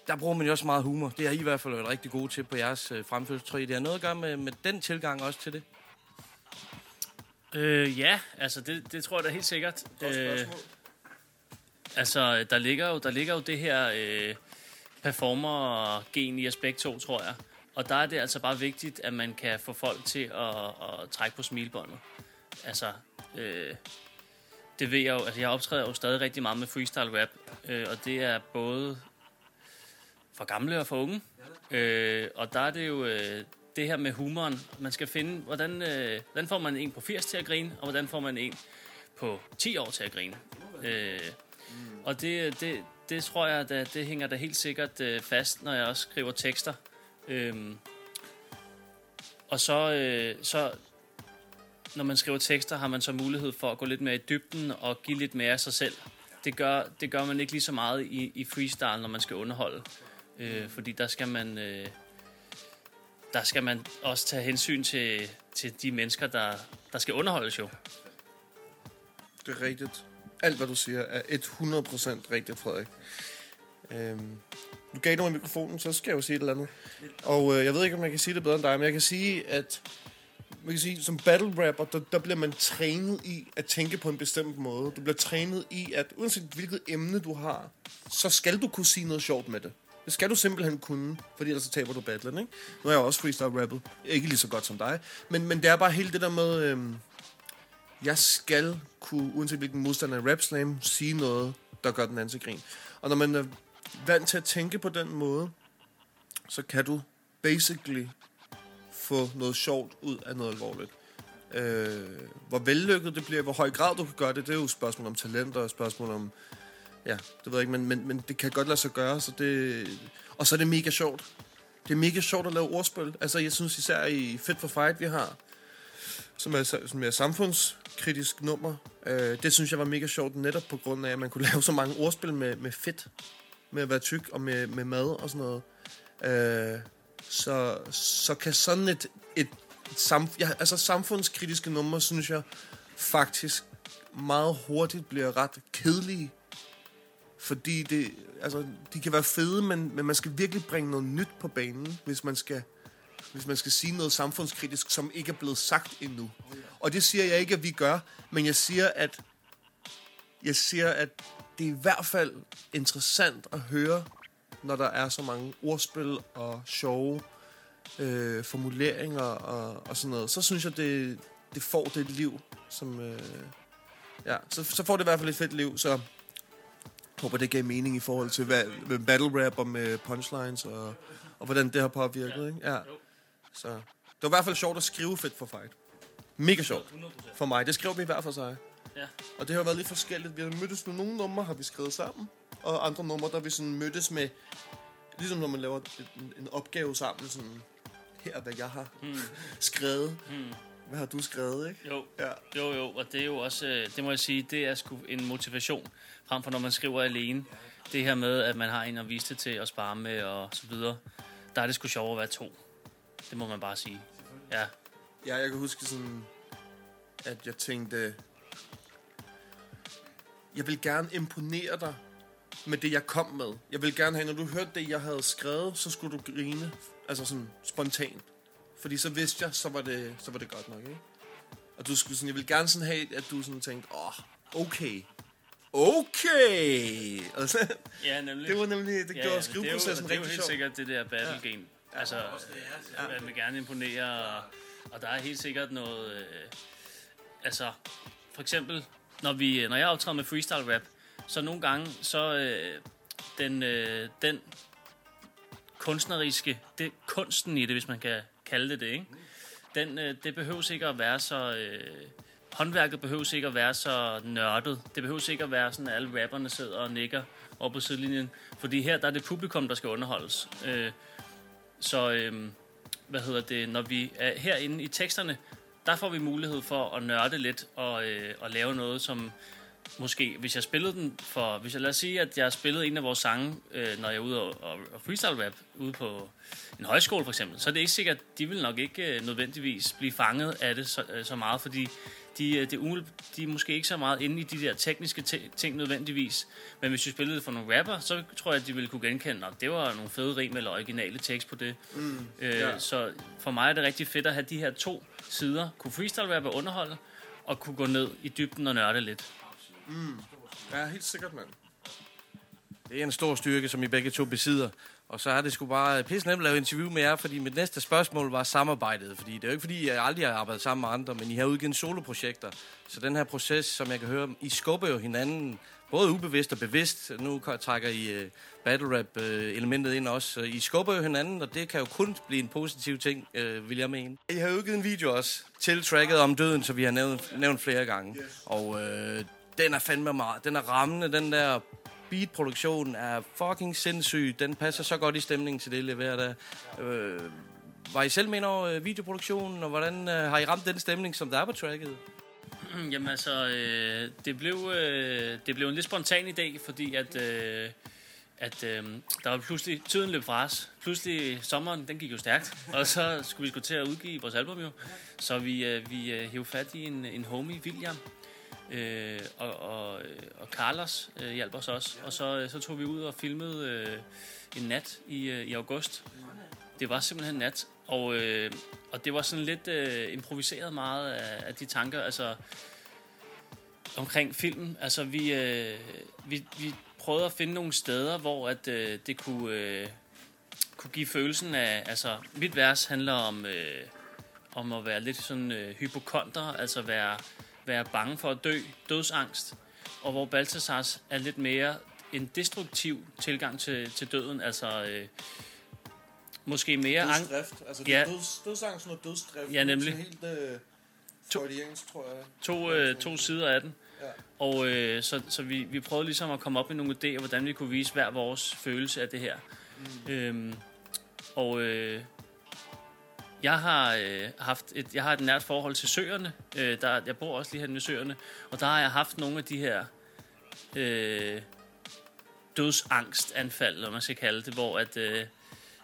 Der bruger man jo også meget humor. Det har I i hvert fald været rigtig gode til på jeres øh, fremførelse. Tror I, det har noget at gøre med, med den tilgang også til det? Øh, ja, altså det, det tror jeg da helt sikkert. Øh, altså, der ligger jo, der ligger jo det her øh, performer-gen i aspekt 2, tror jeg. Og der er det altså bare vigtigt, at man kan få folk til at, at trække på smilbåndet. Altså, øh, det ved jeg jo, altså jeg optræder jo stadig rigtig meget med freestyle rap, øh, og det er både for gamle og for unge. Øh, og der er det jo øh, det her med humoren. Man skal finde, hvordan, øh, hvordan får man en på 80 til at grine, og hvordan får man en på 10 år til at grine. Øh, og det, det, det tror jeg, da, det hænger da helt sikkert øh, fast, når jeg også skriver tekster. Øhm, og så, øh, så, når man skriver tekster, har man så mulighed for at gå lidt mere i dybden og give lidt mere af sig selv. Det gør, det gør man ikke lige så meget i, i freestyle, når man skal underholde. Øh, fordi der skal man... Øh, der skal man også tage hensyn til, til de mennesker, der, der skal underholdes jo. Det er rigtigt. Alt, hvad du siger, er 100% rigtigt, Frederik. Øhm, du gav nogen mikrofonen, så skal jeg jo sige et eller andet. Og øh, jeg ved ikke, om jeg kan sige det bedre end dig, men jeg kan sige, at man kan sige, som battle rapper, der, der bliver man trænet i at tænke på en bestemt måde. Du bliver trænet i, at uanset hvilket emne du har, så skal du kunne sige noget sjovt med det. Det skal du simpelthen kunne, fordi ellers så taber du battlen, ikke? Nu er jeg også freestyle rappet. Ikke lige så godt som dig. Men, men det er bare hele det der med, øhm, jeg skal kunne, uanset hvilken modstander i Rap Slam, sige noget, der gør den anden til grin. Og når man er vant til at tænke på den måde, så kan du basically få noget sjovt ud af noget alvorligt. Øh, hvor vellykket det bliver, hvor høj grad du kan gøre det, det er jo et spørgsmål om talent og et spørgsmål om, ja, det ved jeg ikke, men, men, men det kan godt lade sig gøre, så det, og så er det mega sjovt. Det er mega sjovt at lave ordspil. Altså, jeg synes især i Fit for Fight, vi har, som er, som er samfundskritisk nummer, øh, det synes jeg var mega sjovt, netop på grund af, at man kunne lave så mange ordspil med, med fedt, med at være tyk og med, med mad og sådan noget. Øh, så, så kan sådan et, et, et ja, altså samfundskritiske nummer, synes jeg faktisk meget hurtigt bliver ret kedelige. Fordi det, altså, de kan være fede, men, men man skal virkelig bringe noget nyt på banen, hvis man skal hvis man skal sige noget samfundskritisk, som ikke er blevet sagt endnu. Og det siger jeg ikke, at vi gør, men jeg siger, at jeg siger, at det er i hvert fald interessant at høre, når der er så mange ordspil og sjove øh, formuleringer og, og sådan noget. Så synes jeg, det, det får det liv, som... Øh, ja, så, så får det i hvert fald et fedt liv, så håber, det gav mening i forhold til hvad, med battle rap og med punchlines og, og hvordan det har påvirket, ikke? Ja. Så det var i hvert fald sjovt at skrive fedt for fight. Mega sjovt. For mig. Det skrev vi i hvert fald sig. Ja. Og det har været lidt forskelligt. Vi har mødtes med nogle numre, har vi skrevet sammen. Og andre numre, der vi sådan mødtes med... Ligesom når man laver en, en opgave sammen, sådan... Her er, hvad jeg har Hmm. skrevet. Hmm. Hvad har du skrevet, ikke? Jo, Ja. jo, jo, og det er jo også, øh, det må jeg sige, det er sgu en motivation, frem for når man skriver alene. Det her med, at man har en at vise det til at spare med og så videre, der er det sgu sjovere at være to. Det må man bare sige. Ja, Ja, jeg kan huske sådan, at jeg tænkte, jeg vil gerne imponere dig med det, jeg kom med. Jeg vil gerne have, når du hørte det, jeg havde skrevet, så skulle du grine, altså sådan spontant. Fordi så vidste jeg, så var det, så var det godt nok, ikke? Og du skulle sådan, jeg vil gerne sådan have, at du sådan tænkte, åh, oh, okay. Okay! Og så, ja nemlig. Det var nemlig, det Ja, gjorde ja, skriveprocessen rigtig Det er jo helt sjov. sikkert det der battle game. Altså, ja. man vil gerne imponere, og, og der er helt sikkert noget... Øh, altså, for eksempel, når, vi, når jeg optræder med freestyle rap, så nogle gange, så øh, den, øh, den kunstneriske, det kunsten i det, hvis man kan kalde det det, ikke? Den, øh, det behøves ikke at være så, øh, håndværket behøves ikke at være så nørdet. Det behøves ikke at være sådan, at alle rapperne sidder og nikker op på sidelinjen. Fordi her der er det publikum, der skal underholdes. Øh, så øh, hvad hedder det, når vi er herinde i teksterne, der får vi mulighed for at nørde lidt og, øh, og lave noget, som måske, hvis jeg spillede den for, hvis jeg lad os sige, at jeg spillede en af vores sange, øh, når jeg er ude og, og, og freestyle rap, ude på en højskole for eksempel, så er det ikke sikkert, at de vil nok ikke øh, nødvendigvis blive fanget af det så, øh, så meget, fordi de, øh, det umiddelb- de er måske ikke så meget inde i de der tekniske te- ting nødvendigvis. Men hvis vi spillede det for nogle rapper, så tror jeg, at de ville kunne genkende, at det var nogle fede rim eller originale tekst på det. Mm, øh, ja. Så for mig er det rigtig fedt at have de her to sider. Kunne freestyle rappe underholde, og kunne gå ned i dybden og nørde lidt. Mm. Ja, helt sikkert, mand. Det er en stor styrke, som I begge to besidder. Og så er det sgu bare pisse nemt at lave interview med jer, fordi mit næste spørgsmål var samarbejdet. Fordi det er jo ikke fordi, jeg aldrig har arbejdet sammen med andre, men I har udgivet soloprojekter. Så den her proces, som jeg kan høre, I skubber jo hinanden, både ubevidst og bevidst. Nu trækker I uh, battle rap uh, elementet ind også. I skubber jo hinanden, og det kan jo kun blive en positiv ting, uh, vil jeg mene. I har udgivet en video også til tracket om døden, som vi har nævnt, nævnt flere gange. Og uh, den er fandme meget. Den er rammende, den der beatproduktion er fucking sindssyg. Den passer så godt i stemningen til det, leverer der. Øh, var I selv med over øh, videoproduktionen, og hvordan øh, har I ramt den stemning, som der er på tracket? Hmm, jamen altså, øh, det, blev, øh, det blev en lidt spontan idé, fordi at, øh, at øh, der var pludselig, tiden løb fra os. Pludselig, sommeren, den gik jo stærkt, og så skulle vi skulle til at udgive vores album jo. Så vi, øh, vi øh, hævde fat i en, en homie, William, øh, og, og, øh, og Carlos øh, hjalp os også. Og så, øh, så tog vi ud og filmede øh, en nat i, øh, i august. Det var simpelthen nat, og, øh, og det var sådan lidt øh, improviseret meget af, af de tanker, altså omkring filmen. Altså vi, øh, vi, vi prøvede at finde nogle steder, hvor at øh, det kunne, øh, kunne give følelsen af, altså mit vers handler om, øh, om at være lidt sådan øh, hypokonter, altså være, være bange for at dø, dødsangst, og hvor Balthasars er lidt mere en destruktiv tilgang til, til døden, altså øh, måske mere... ang- Dødsdrift. Altså, ja, døds, dødsangsten og dødsdrift. Ja, nemlig. Det er helt øh, freudiansk, tror jeg. to, øh, to sider af den. Ja. Og øh, så, så vi, vi prøvede ligesom at komme op med nogle idéer, hvordan vi kunne vise hver vores følelse af det her. Mm. Øhm, og øh, jeg har øh, haft et, jeg har et nært forhold til søerne. Øh, der, jeg bor også lige her ved søerne. Og der har jeg haft nogle af de her øh, dødsangstanfald, eller man skal kalde det, hvor at, øh,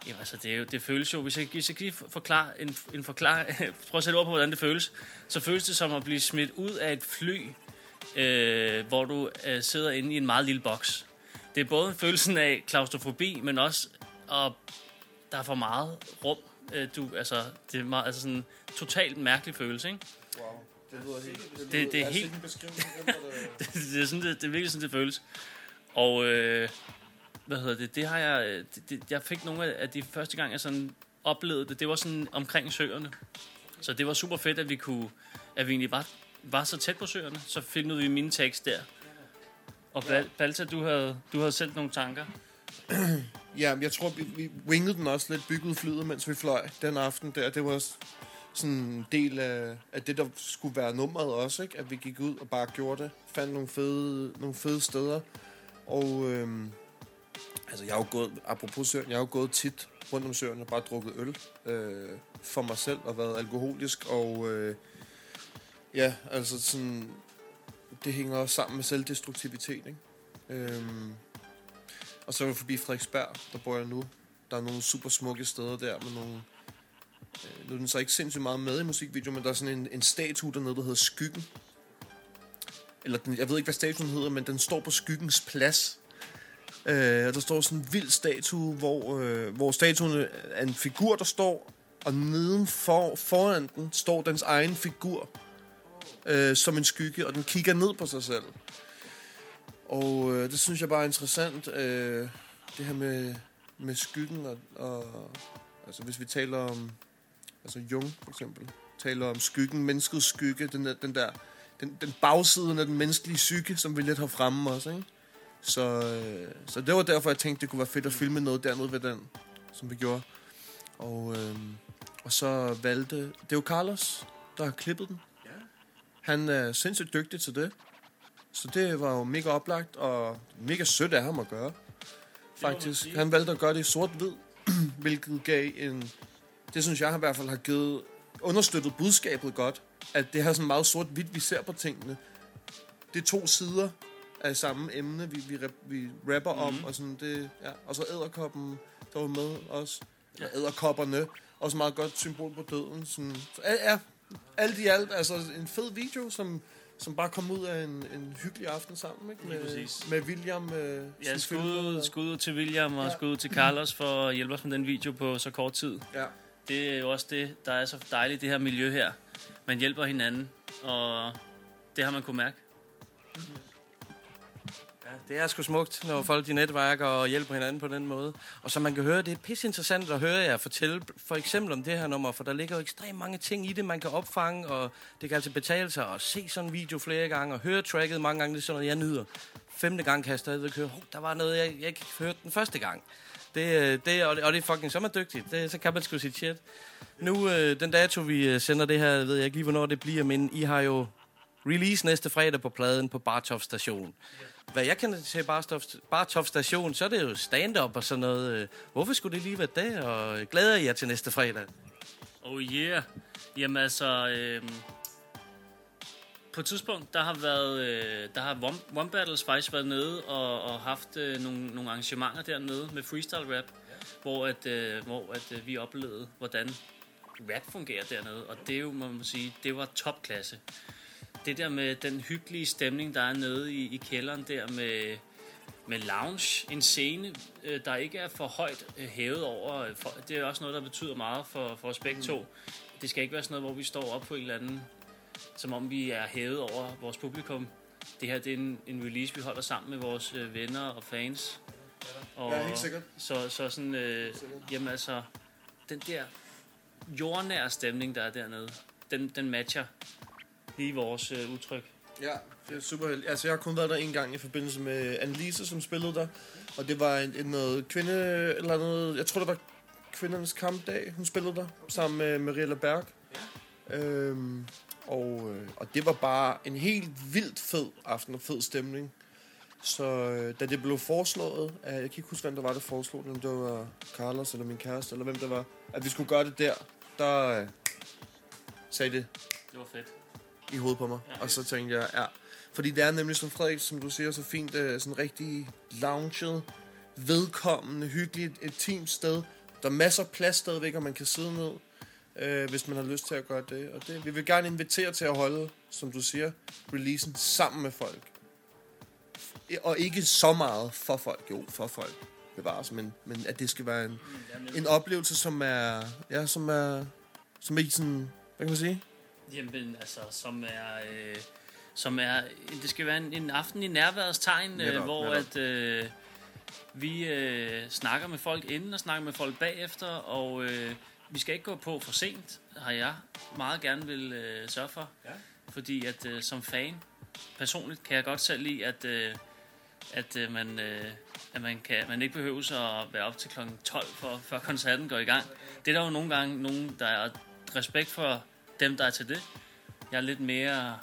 jamen, altså, det, er jo, det føles jo, hvis jeg, hvis jeg lige forklare, en, en forklare, prøv at sætte ord på, hvordan det føles, så føles det som at blive smidt ud af et fly, øh, hvor du øh, sidder inde i en meget lille boks. Det er både følelsen af klaustrofobi, men også, at der er for meget rum. Øh, du, altså, det er meget, altså sådan totalt mærkelig følelse, ikke? Wow. Det lyder helt... Det, det, det er altså helt... det. det, det, er sådan, det, det er virkelig sådan, det føles. Og øh, hvad hedder det, det har jeg, øh, det, det, jeg fik nogle af de første gang, jeg sådan oplevede det, det var sådan omkring søerne. Så det var super fedt, at vi kunne, at vi egentlig var, var så tæt på søerne, så filmede vi min tekst der. Og Bal- Balta, du havde, du havde selv nogle tanker. Ja, jeg tror, vi, vi wingede den også lidt, byggede flyet, mens vi fløj den aften der. Det var også sådan en del af, af det, der skulle være nummeret også, ikke? At vi gik ud og bare gjorde det. Fandt nogle fede, nogle fede steder. Og øhm, altså, jeg har jo gået, apropos Søren, jeg har jo gået tit rundt om Søren og bare drukket øl øh, for mig selv og været alkoholisk. Og øh, ja, altså sådan, det hænger også sammen med selvdestruktivitet, ikke? Øhm, og så er vi forbi Frederiksberg, der bor jeg nu. Der er nogle super smukke steder der med nogle... Øh, nu er den så ikke sindssygt meget med i musikvideoen, men der er sådan en, en statue dernede, der hedder Skyggen. Eller den, jeg ved ikke, hvad statuen hedder, men den står på Skyggens plads. Øh, og der står sådan en vild statue, hvor, øh, hvor statuen er en figur, der står, og neden for, foran den står dens egen figur øh, som en skygge, og den kigger ned på sig selv. Og øh, det synes jeg bare er interessant, øh, det her med, med skyggen, og, og altså hvis vi taler om, altså Jung for eksempel, taler om skyggen, menneskets skygge, den der, den der den, den bagsiden af den menneskelige psyke, som vi lidt har fremme også, ikke? Så, øh, så det var derfor, jeg tænkte, det kunne være fedt at filme noget dernede ved den, som vi gjorde. Og, øh, og så valgte, det er jo Carlos, der har klippet den. Han er sindssygt dygtig til det. Så det var jo mega oplagt, og mega sødt af ham at gøre. Faktisk. Han valgte at gøre det i sort-hvid, hvilket gav en... Det synes jeg i hvert fald har givet understøttet budskabet godt. At det her sådan meget sort-hvidt, vi ser på tingene. Det er to sider af samme emne, vi, vi, rap, vi rapper mm. om. Og, sådan det, ja. og så æderkoppen, der var med også. Ja. Æderkopperne. Også meget godt symbol på døden. Sådan, så, ja, ja, alt i alt, altså en fed video, som, som bare kom ud af en, en hyggelig aften sammen, ikke? Med, præcis. med William. Øh, Ja, skud, skud til William og Ja. skud til Carlos for at hjælpe os med den video på så kort tid. Ja. Det er jo også det, der er så dejligt, det her miljø her. Man hjælper hinanden, og det har man kunne mærke. Ja, det er sgu smukt, når folk de netværker og hjælper hinanden på den måde. Og som man kan høre, det er pisse interessant at høre jer fortælle for eksempel om det her nummer, for der ligger jo ekstremt mange ting i det, man kan opfange, og det kan altså betale sig at se sådan en video flere gange, og høre tracket mange gange, det er sådan noget, jeg nyder. Femte gang kan jeg stadigvæk høre, "Hov, der var noget, jeg, jeg ikke hørte den første gang. Det, øh, det, og, det, og det er fucking, så er man dygtig. Det, så kan man sgu sige shit. Nu, øh, den dato, vi øh, sender det her, ved jeg ikke lige, hvornår det bliver, men I har jo release næste fredag på pladen på Bartov Station. Hvad jeg kender til Bartov, Bartov Station, så er det jo stand-up og sådan noget. Hvorfor skulle det lige være det, og glæder I jer til næste fredag? Oh yeah. Jamen altså, øh, på et tidspunkt, der har været, øh, der har One, Battles faktisk været nede og, og haft øh, nogle, nogle arrangementer dernede med freestyle rap, hvor, at, øh, hvor at, øh, vi oplevede, hvordan rap fungerer dernede. Og det er jo, må man sige, det var topklasse. Det der med den hyggelige stemning, der er nede i, i kælderen der med, med lounge, en scene, øh, der ikke er for højt øh, hævet over. øh, For, det er også noget, der betyder meget for, for os begge to. Det skal ikke være sådan noget, hvor vi står op på en eller anden, som om vi er hævet over vores publikum. Det her det er en, en release, vi holder sammen med vores venner og fans. Og, Ja, helt sikkert. Så, så sådan, øh, jamen altså, den der jordnære stemning, der er dernede, den, den matcher lige vores øh, udtryk. Ja, det er super heldigt. Altså, jeg har kun været der en gang i forbindelse med Annelise, som spillede der. Og det var en, en noget kvinde... Eller noget... Jeg tror, det var kvindernes kampdag, hun spillede der. Sammen med Mariella Berg. Øhm, og, øh, og det var bare en helt vildt fed aften og fed stemning. Så øh, da det blev foreslået, af, jeg kan ikke huske, hvem der var, der foreslog det, om det var Carlos eller min kæreste, eller hvem det var, at vi skulle gøre det der, der øh, sagde det Det var fedt. I hovedet på mig. Ja. Og så tænkte jeg, ja. Fordi det er nemlig, som Frederik, som du siger så fint, øh, sådan rigtig lounget, vedkommende, hyggeligt, et team sted. Der er masser af plads stadigvæk, og man kan sidde ned, øh, hvis man har lyst til at gøre det. Og det, vi vil gerne invitere til at holde, som du siger, releasen sammen med folk. Og ikke så meget for folk, jo, for folk bevares, men, men at det skal være en, en oplevelse, som er, ja, som er, som er ikke sådan, hvad kan man sige? Jamen, altså, som er... Øh, som er, det skal være en, en aften i nærværets tegn, øh, hvor netop. at øh, vi øh, snakker med folk inden og snakker med folk bagefter, og øh, vi skal ikke gå på for sent, har jeg meget gerne vil øh, sørge for. Ja. Fordi at øh, som fan, personligt, kan jeg godt selv lide, at, øh, at, øh, man, øh, at man, kan, man ikke behøver at være op til kl. 12, for, før koncerten går i gang. Det er der jo nogle gange nogen, der er respekt for dem, der er til det. Jeg er lidt mere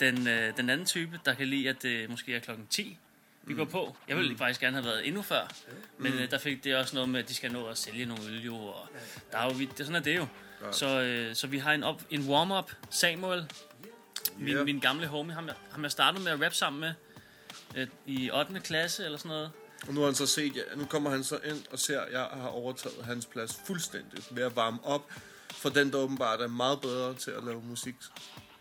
den, øh, den anden type, der kan lide, at det måske er klokken 10, vi går på. Jeg ville Mm. faktisk gerne have været endnu før, men Mm. øh, der fik det også noget med, at de skal nå at sælge nogle øl, jo, og der er jo, vi- det, sådan er det jo. Godt. Så, øh, så vi har en, op, en warm-up, Samuel, min, Ja. min gamle homie, ham, jeg- ham jeg startede med at rappe sammen med øh, i 8. klasse eller sådan noget. Og nu har han så set, ja, nu kommer han så ind og ser, at jeg har overtaget hans plads fuldstændigt ved at varme op for den, der åbenbart er meget bedre til at lave musik.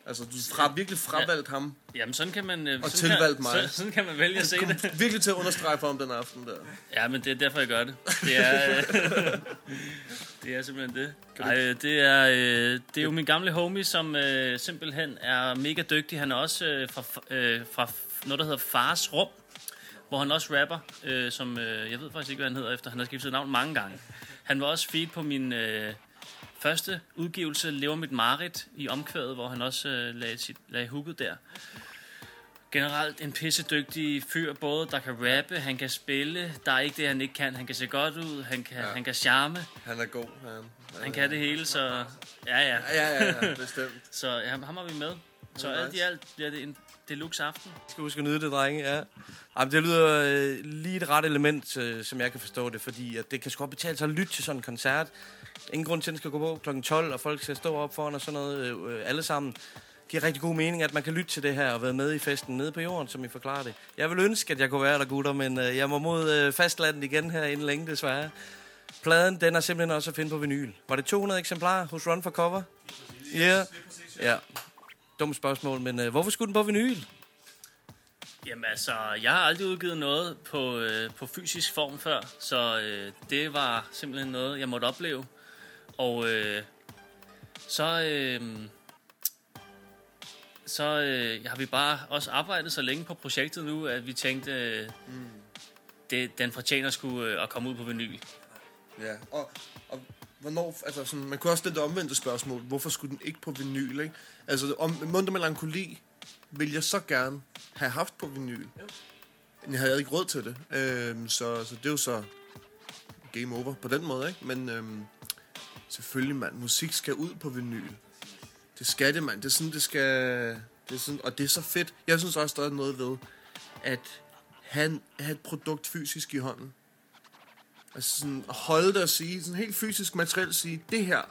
Altså, du fra, virkelig fravalgt ja. ham Jamen, sådan kan man... Øh, og sådan tilvalgt kan, mig. Så, sådan kan man vælge at se det. virkelig til at understrege for ham den aften der. Ja, men det er derfor, jeg gør det. Det er, øh, det er simpelthen det. Ej, øh, det, er, øh, det er jo min gamle homie, som øh, simpelthen er mega dygtig. Han er også øh, fra, øh, fra noget, der hedder Fars Rum, hvor han også rapper, øh, som øh, jeg ved faktisk ikke, hvad han hedder efter. Han har skiftet navn mange gange. Han var også feed på min øh, første udgivelse, Lever mit Marit, i omkvædet, hvor han også øh, lagde, sit, lagde hooket der generelt en pissedygtig fyr, både der kan rappe, han kan spille, der er ikke det, han ikke kan. Han kan se godt ud, han kan, ja. han kan charme, Han er god. Han, han kan det hele, så ja, ja. Ja, ja, ja, bestemt. så ja, ham har vi med. Så alt i alt bliver det en deluxe aften. skal huske at nyde det, drenge. Ja. Jamen, det lyder øh, lige et ret element, øh, som jeg kan forstå det, fordi at det kan sgu godt betale sig at lytte til sådan en koncert. Ingen grund til, at den skal gå på kl. 12, og folk skal stå op foran og sådan noget øh, alle sammen. Det giver rigtig god mening, at man kan lytte til det her og være med i festen nede på jorden, som I forklarer det. Jeg vil ønske, at jeg kunne være der, gutter, men øh, jeg må mod øh, fastlandet igen her inden længe, desværre. Pladen, den er simpelthen også at finde på vinyl. Var det 200 eksemplarer hos Run for Cover? Ja. Yeah. Ja. Dumt spørgsmål, men øh, hvorfor skulle den på vinyl? Jamen altså, jeg har aldrig udgivet noget på, øh, på fysisk form før, så øh, det var simpelthen noget, jeg måtte opleve. Og øh, så, øh, så øh, har vi bare også arbejdet så længe på projektet nu, at vi tænkte, øh, Mm. det, den fortjener skulle øh, at komme ud på vinyl. Ja, og, og hvornår, altså sådan, man kunne også stille det omvendte spørgsmål, hvorfor skulle den ikke på vinyl, ikke? Altså, om Munter Melankoli vil jeg så gerne have haft på vinyl. Men jeg havde ikke råd til det. Øhm, så, så det er jo så game over på den måde, ikke? Men øhm, selvfølgelig, mand, musik skal ud på vinyl. Det skal det, mand. Det er sådan, det skal... Det er sådan, og det er så fedt. Jeg synes også, der er noget ved, at han have et produkt fysisk i hånden. Altså sådan, holde det og sige, sådan helt fysisk materielt sige, det her,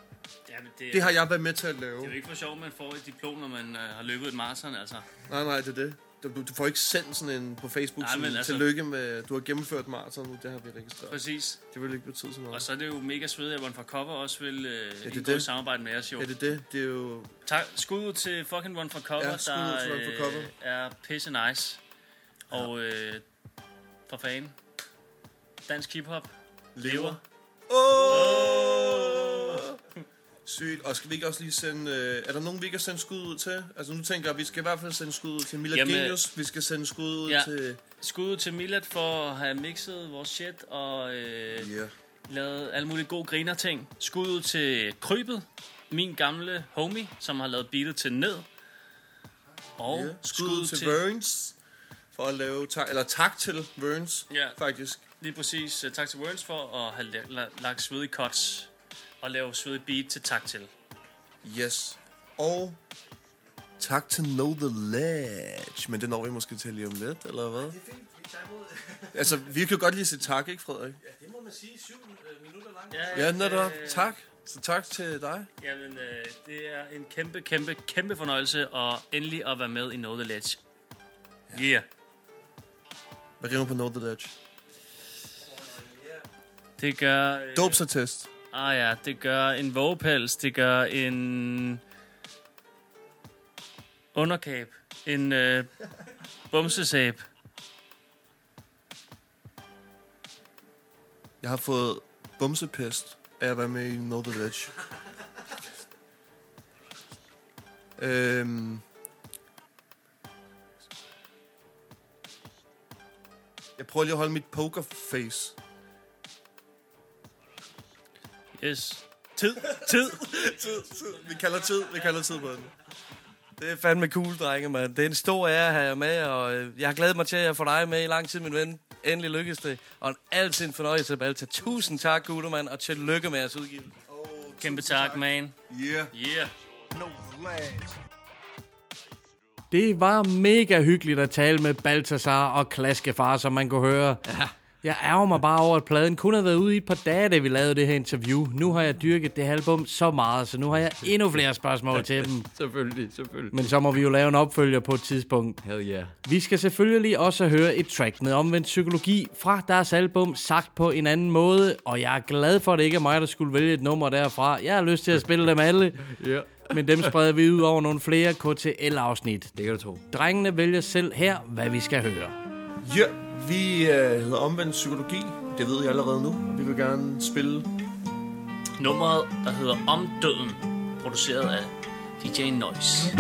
Jamen, det har jeg været med til at lave. Det er jo ikke for sjovt, man får et diplom, når man øh, har løbet et maraton, altså. Nej, nej, det er det. Du, du får ikke sendt sådan en på Facebook, Nej, sådan, altså- tillykke med, du har gennemført maraton nu, det har vi registreret. Præcis. Det vil ikke betyde så meget. Og så er det jo mega svedigt, at One for Cover også vil øh, det er indgå det. samarbejde med os jo. Ja, det er det. Det er jo... Tak, skud ud til fucking One for Cover, Ja, der for Cover. øh, er pisse nice. Og øh, for fanden, dansk hiphop lever. Åh! Sygt. Og skal vi ikke også lige sende... Øh, er der nogen, vi ikke har sendt skud ud til? Altså nu tænker jeg, vi skal i hvert fald sende skud ud til Mila Jamen, Genius. Vi skal sende skud ud Ja. til... Skud ud til Millet for at have mixet vores shit og øh, yeah. lavet alle mulige gode griner ting. Skud ud til Krybet, min gamle homie, som har lavet beatet til ned. Og Ja. Skud ud til Verns for at lave... Tak, eller tak til Verns, Ja. faktisk. Lige præcis. Tak til Words for at have la- la- lagt svedige cuts og lave svedige beat til tak til. Yes. Og tak til Know The Ledge. Men det når vi måske til lige om lidt, eller hvad? Det er fint. altså, vi kan jo godt lige sige tak, ikke Frederik? Ja, det må man sige. Syv øh, minutter langt. Ja, netop. Tak. Så tak til dig. Jamen, øh, det er en kæmpe, kæmpe, kæmpe fornøjelse og endelig at være med i Know The Ledge. Yeah. Hvad rimer på Know The Ledge? Det gør... Øh, Dåbsattest. Ah ja, det gør en vågepels, det gør en underkab, en øh, bumsesæb. Jeg har fået bumsepest af at være med i Know The Ledge. øhm. Jeg prøver lige at holde mit pokerface. Yes. Tid. Tid. tid, tid. Vi kalder tid. Vi kalder tid på den. Det er fandme cool, drenge, mand. Det er en stor ære at have jer med, og øh, jeg har glædet mig til at få dig med i lang tid, min ven. Endelig lykkedes det. Og en altid en fornøjelse, Balta. Tusind tak, gutter, mand, og tillykke med jeres udgivelse. Kæmpe tak, man. Yeah. Yeah. Det var mega hyggeligt at tale med Baltasar og Klaskefar, som man kunne høre. Ja. Jeg ærger mig bare over, at pladen kun har været ude i et par dage, da vi lavede det her interview. Nu har jeg dyrket det her album så meget, så nu har jeg endnu flere spørgsmål til dem. selvfølgelig, selvfølgelig. Men så må vi jo lave en opfølger på et tidspunkt. Hell yeah. Vi skal selvfølgelig også høre et track med omvendt psykologi fra deres album Sagt på en anden måde, og jeg er glad for, at det ikke er mig, der skulle vælge et nummer derfra. Jeg har lyst til at spille dem alle, Ja. men dem spreder vi ud over nogle flere KTL-afsnit. Det kan du tro. Drengene vælger selv her, hvad vi skal høre. Ja, vi øh, hedder Omvendt Psykologi. Det ved jeg allerede nu. Vi vil gerne spille Nummeret, der hedder Om Døden, produceret af DJ Noise.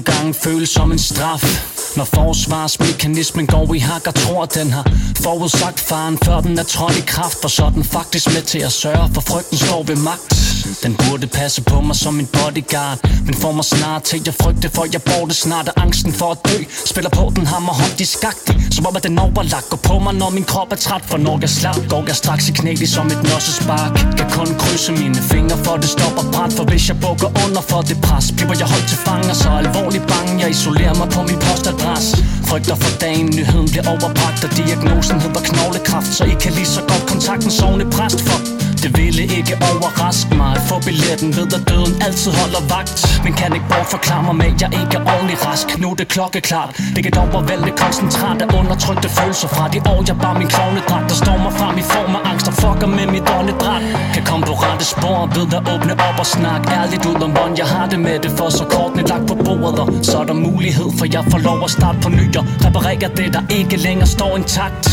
Nogle gange føles som en straf. Når forsvarsmekanismen går i hak og tror, den har forudsagt faren, før den er trådt i kraft, for så er den faktisk med til at sørge for frygten står ved magt. Den burde passe på mig som en bodyguard, men får mig snart til at frygte, for jeg borte snart og angsten for at dø. Spiller på den hammer hånd i skagtig, som om at den overlagt går på mig, når min krop er træt, for når jeg slap, går jeg straks i knæ som et nossespark. Kan kun krydse mine fingre, for det stopper brændt, for hvis jeg bukker under for det pres, bliver jeg holdt til fanger, så alvorligt bange, jeg isolerer mig på min post, postadresse. Frygter for dagen, nyheden bliver overbragt, og diagnosen hedder knoglekræft, så I kan lige så godt kontakten sovende præst for det ville ikke overraske mig. At få billetten ved at døden altid holder vagt. Men kan ikke bortforklare mig med, at jeg ikke er ordentlig rask. Nu er det klokkeklart Det kan dog overvælde koncentrat af undertrykte følelser. Fra de år jeg bar min klovnedragt Der stormer frem i form af angst og fucker med mit åndedræt. Kan komme på rette spor ved at åbne op og snakke ærligt ud om hvordan jeg har det med det. For så kortene lagt på bordet og så er der mulighed for jeg får lov at starte på ny. Og reparere det der ikke længere står intakt.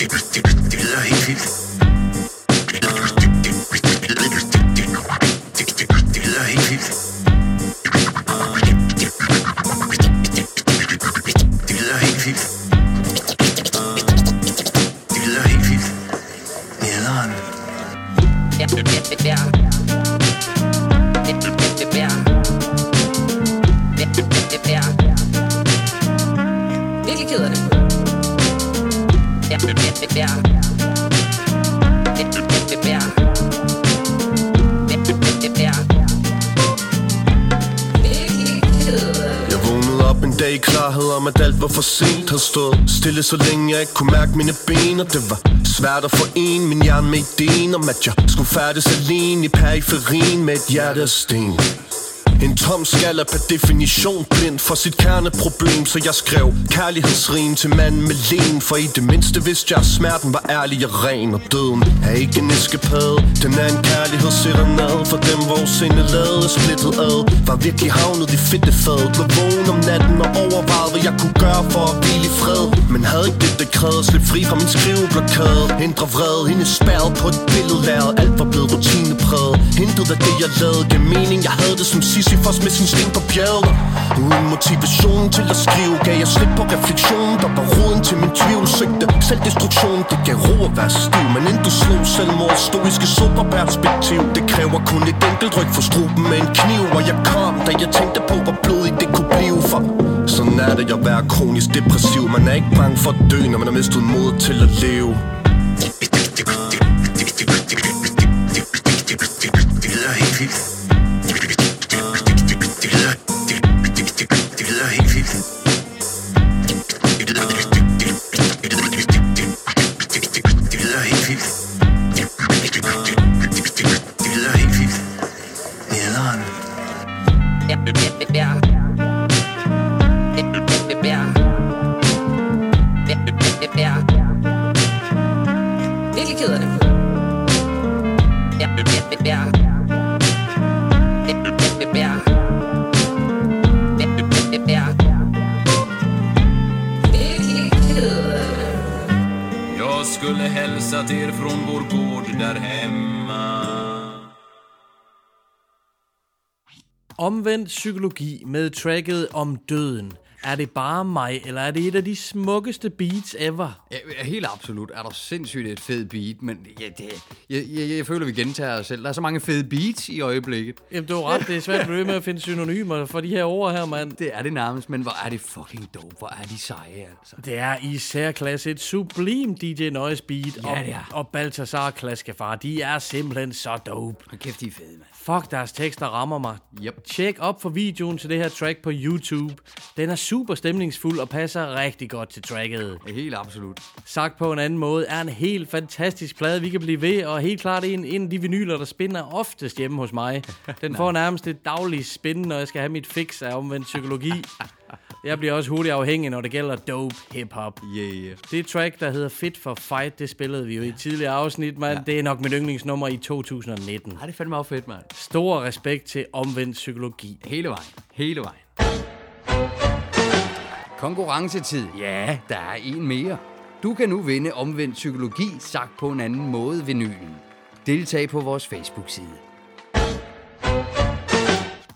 Det lyder om, var for sent Har stået stille så længe jeg ikke kunne mærke mine ben Og det var svært at forene min hjerne med ideen Om at jeg skulle færdes alene i periferien med et hjerte af sten en tom skal er per definition blind for sit kerneproblem Så jeg skrev kærlighedsrim til manden med len For i det mindste vidste jeg, at smerten var ærlig og ren Og døden er ikke en eskapade Den er en kærlighed sætter ned For dem hvor sinde lavede splittet ad. Var virkelig havnet i fedte fad Lå vågen om natten og overvejede hvad jeg kunne gøre for at hvile i fred. Men havde ikke det, det krævede Slip fri fra min skriveblokade. Hindre vred, hende spærret på et billede Alt var blevet rutinepræget Hintet af det jeg lavede gav mening Jeg havde det som sidst Sisyfos med sin sten på bjerget Uden motivation til at skrive Gav jeg slip på refleksion Der var roden til min tvivl Søgte selvdestruktion. Det gav ro at være stiv Men inden du slog selvmord Stoiske superperspektiv. Det kræver kun et enkelt ryg for struben med en kniv Og jeg kom, da jeg tænkte på hvor blodigt det kunne blive For sådan er det at være kronisk depressiv. Man er ikke bange for at dø Når man har mistet mod til at leve. Det lyder helt vildt. Psykologi med tracket om døden. Er det bare mig, eller er det et af de smukkeste beats ever? Ja, helt absolut. Er der sindssygt et fed beat, men ja, det, jeg, jeg, jeg føler, vi gentager os selv. Der er så mange fede beats i øjeblikket. Jamen, du har ret. Det er svært at blive med at finde synonymer for de her ord her, mand. Det er det nærmest, men hvor er det fucking dope. Hvor er de seje, altså. Det er i særklasse et sublim DJ Noise beat, Ja, og, det er. og Balthasar Klaskefar, de er simpelthen så dope. Og kæft, de er fede, mand. Fuck, deres tekster rammer mig. Yep. Tjek op for videoen til det her track på YouTube. Den er super stemningsfuld og passer rigtig godt til tracket. Helt absolut. Sagt på en anden måde, er en helt fantastisk plade, vi kan blive ved, og helt klart en, en af de vinyler, der spinner oftest hjemme hos mig. Den får nærmest et dagligt spin, når jeg skal have mit fix af omvendt psykologi. Jeg bliver også hurtigt afhængig, når det gælder dope hip-hop. Yeah. Det track, der hedder Fit for Fight, det spillede vi jo i et tidligere afsnit, mand. Ja. Det er nok mit yndlingsnummer i 2019. Ej, det er fandme også fedt, mand. Stor respekt til omvendt psykologi. Hele vejen. Hele vejen. Konkurrencetid. Ja, der er en mere. Du kan nu vinde omvendt psykologi, sagt på en anden måde vinylen. Deltag på vores Facebook-side.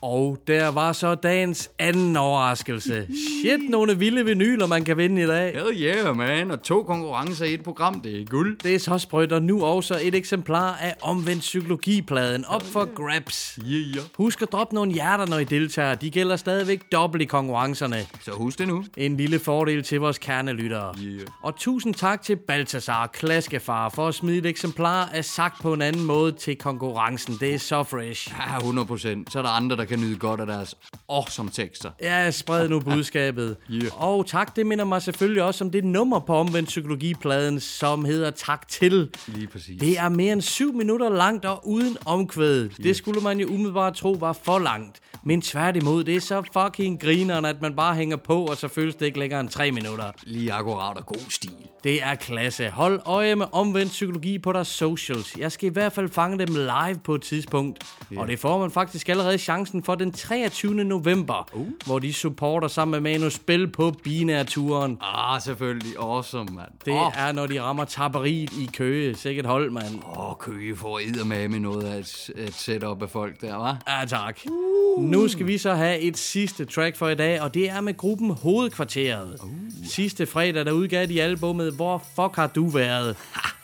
Og der var så dagens anden overraskelse. Shit, nogle vilde vinyler, man kan vinde i dag. Hell yeah, man. Og to konkurrencer i et program, det er guld. Det er så sprødt, og nu også et eksemplar af omvendt psykologipladen op for grabs. Yeah. Husk at droppe nogle hjerter, når I deltager. De gælder stadigvæk dobbelt i konkurrencerne. Så husk det nu. En lille fordel til vores kernelyttere. Yeah. Og tusind tak til Balthasar Klaskefar for at smide et eksemplar af sagt på en anden måde til konkurrencen. Det er så fresh. Ja, 100 procent. Så er der andre, der kan nyde godt af deres awesome tekster. Ja, spred nu budskabet. Yeah. Og tak, det minder mig selvfølgelig også om det nummer på omvendt psykologipladen, som hedder Tak til. Lige præcis. Det er mere end syv minutter langt og uden omkvæd. Det skulle man jo umiddelbart tro var for langt. Men tværtimod, det er så fucking grineren, at man bare hænger på, og så føles det ikke længere end tre minutter. Lige akkurat og god stil. Det er klasse. Hold øje med omvendt psykologi på deres socials. Jeg skal i hvert fald fange dem live på et tidspunkt. Yeah. Og det får man faktisk allerede chancen for den 23. november, uh. hvor de supporter sammen med Manu Spil på binærturen. Ah, selvfølgelig. Awesome, mand. Det oh. er, når de rammer tapperiet i Køge. Sikkert hold, mand. Åh, oh, Køge får med med noget af et, et setup af folk der, hva'? Ja, tak. Uh. Nu skal vi så have et sidste track for i dag, og det er med gruppen Hovedkvarteret. Uh. Sidste fredag, der udgav de albumet Hvor fuck har du været?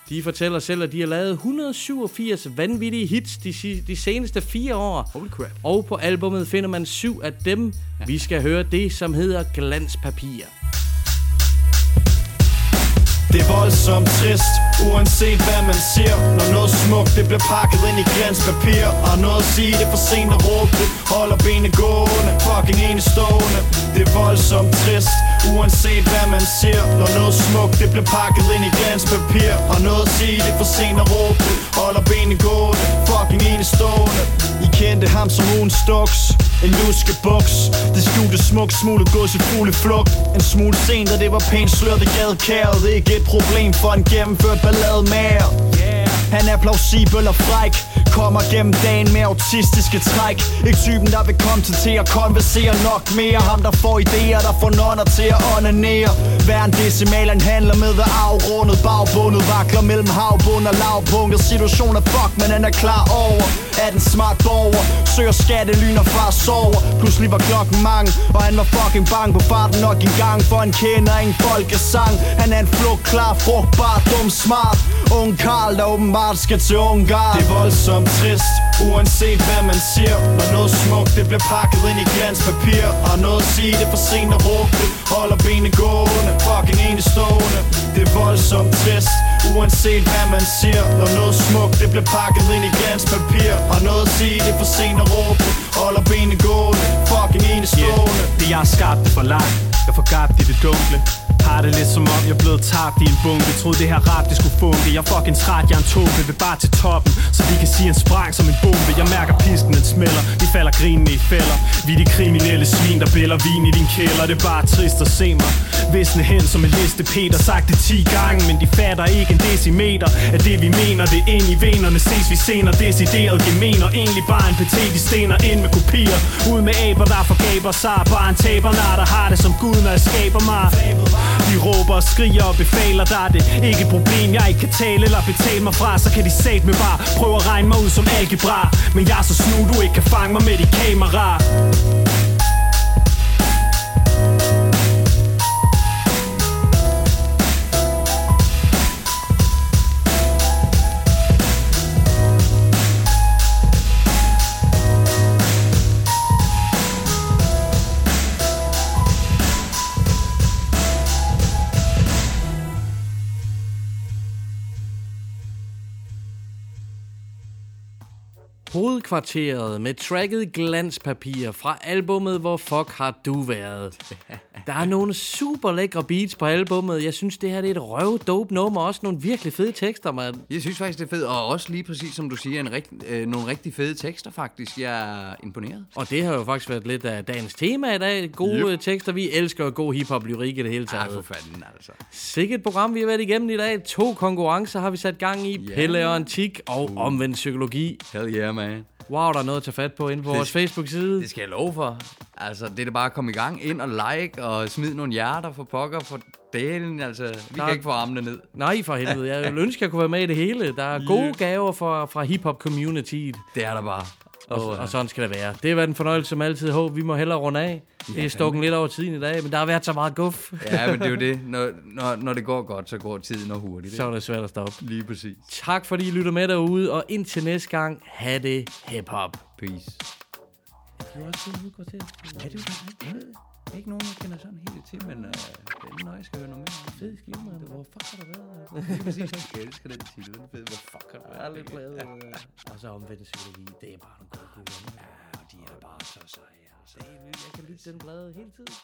De fortæller selv, at de har lavet 187 vanvittige hits de, de seneste fire år. Holy crap. Og på albumet finder man syv af dem. Ja. Vi skal høre det, som hedder Glanspapir. Det er voldsomt trist, uanset hvad man siger. Når noget smukt, det bliver pakket ind i glanspapir Og noget at sige, det er for sent at råbe. Det Holder benene gående, fucking enestående Det er voldsomt trist, uanset hvad man siger. Når noget smukt, det bliver pakket ind i glanspapir Og noget at sige, det er for sent at råbe. Det Holder benene gående, fucking enestående I kendte ham som ugen stuks en luskebuks Det skjulte smukt, smule gods i fugle flugt. En smule sent, og det var pænt sløret i gadekæret. Det er ikke et problem for en gennemført ballade mere. Han er plausibel og fræk. Kommer gennem dagen med autistiske træk. Ikke typen der vil komme til til at konversere nok mere. Ham der får idéer, der får nonner til at onanere. Hver en decimal han handler med er afrundet Bagbundet vakler mellem havbund og lavpunktet Situationen er fuck, men han er klar over At den smart borger søger skattelyner fra far sover. Pludselig var klokken mange, og han var fucking bang på farten nok en gang For han kender ingen folkesang. Han er en flugt klar, frugtbar, dum, smart. Ung Karl, der åbenbart skal til Ungarn. Det er voldsomt trist, uanset hvad man siger. Når noget smukt, det bliver pakket ind i glanspapir Og noget at sige, det er for sent at råbe. Det Holder benene gående, fucking enestående Det er voldsomt trist, uanset hvad man siger. Når noget smukt, det bliver pakket ind i glanspapir Og noget at sige, det er for sent at råbe. Det Holder benene gående, fucking enestående yeah. Det jeg har skabt er for langt. Jeg får gabt i det dunkle har det lidt som om jeg blev tabt i en bunke. Troede det her rap det skulle funke. Jeg er fucking træt, jeg er en tåbe Vil bare til toppen. Så vi kan sige en sprang som en bombe. Jeg mærker pisken den smelter. Vi falder grinende i fælder. Vi er de kriminelle svin der bæller vin i din kælder. Det er bare trist at se mig. Visne hen som en liste Peter Sagt det 10 gange. Men de fatter ikke en decimeter Af det vi mener. Det er ind i venerne Ses vi senere. Decideret gemener. Egentlig bare en patetisk stener Ind med kopier. Ud med aber der forgaber sig. Bare en taber Når der har det som Gud når jeg skaber mig de råber og skriger og befaler dig er det ikke et problem. Jeg ikke kan tale eller betale mig fra Så kan de sat med bare prøve at regne mig ud som algebra. Men jeg er så snu du ikke kan fange mig med de kamera. Hovedkvarteret med tracket Glanspapir fra albummet Hvor fuck har du været? Der er nogle super lækre beats på albummet. Jeg synes, det her det er et røv dope nummer. Også nogle virkelig fede tekster, mand. Jeg synes faktisk, det er fedt. Og også lige præcis, som du siger, en rigt, øh, nogle rigtig fede tekster faktisk. Jeg er imponeret. Og det har jo faktisk været lidt af dagens tema i dag. Gode Yep. tekster. Vi elsker god hiphop-lyrik i det hele taget. Ja, for fanden altså. Sikkert program, vi har været igennem i dag. To konkurrencer har vi sat gang i. Ja. Pelle og Antik og omvendt psykologi. Hell yeah, man. Wow, der er noget at tage fat på inde på vores Facebook-side. Det skal jeg love for. Altså, det er da bare at komme i gang. Ind og like og smid nogle hjerter for pokker for delen. Altså, vi Der- kan ikke få armene ned. Nej, for helvede. Jeg ville ønske, jeg kunne være med i det hele. Der er gode gaver fra, fra hip-hop-communityet. Det er der bare. Og, og sådan skal det være. Det har været en fornøjelse som altid. Håb, vi må hellere runde af. Det er stukken lidt over tiden i dag, men der har været så meget guf. Ja, men det er jo det. Når, når, når det går godt, så går tiden og hurtigt. Så er det svært at stoppe. Lige præcis. Tak fordi I lytter med derude, og indtil næste gang, ha' det hip-hop. Peace. Det er også det, går til. Ja, det er jo der ikke nogen, jeg kender sådan helt til, men det er når jeg skal høre noget mere. Fed skive, mand. Hvor fuck har du været? Lige præcis. Jeg elsker den titel. Den er fed. Hvor fuck har du Jeg er været? lidt glad. øh, Og så omvendt psykologi. Det er bare nogle gode gutter. Ja, og de er bare så seje. Altså. Det er. Jeg kan lytte den blade hele tiden.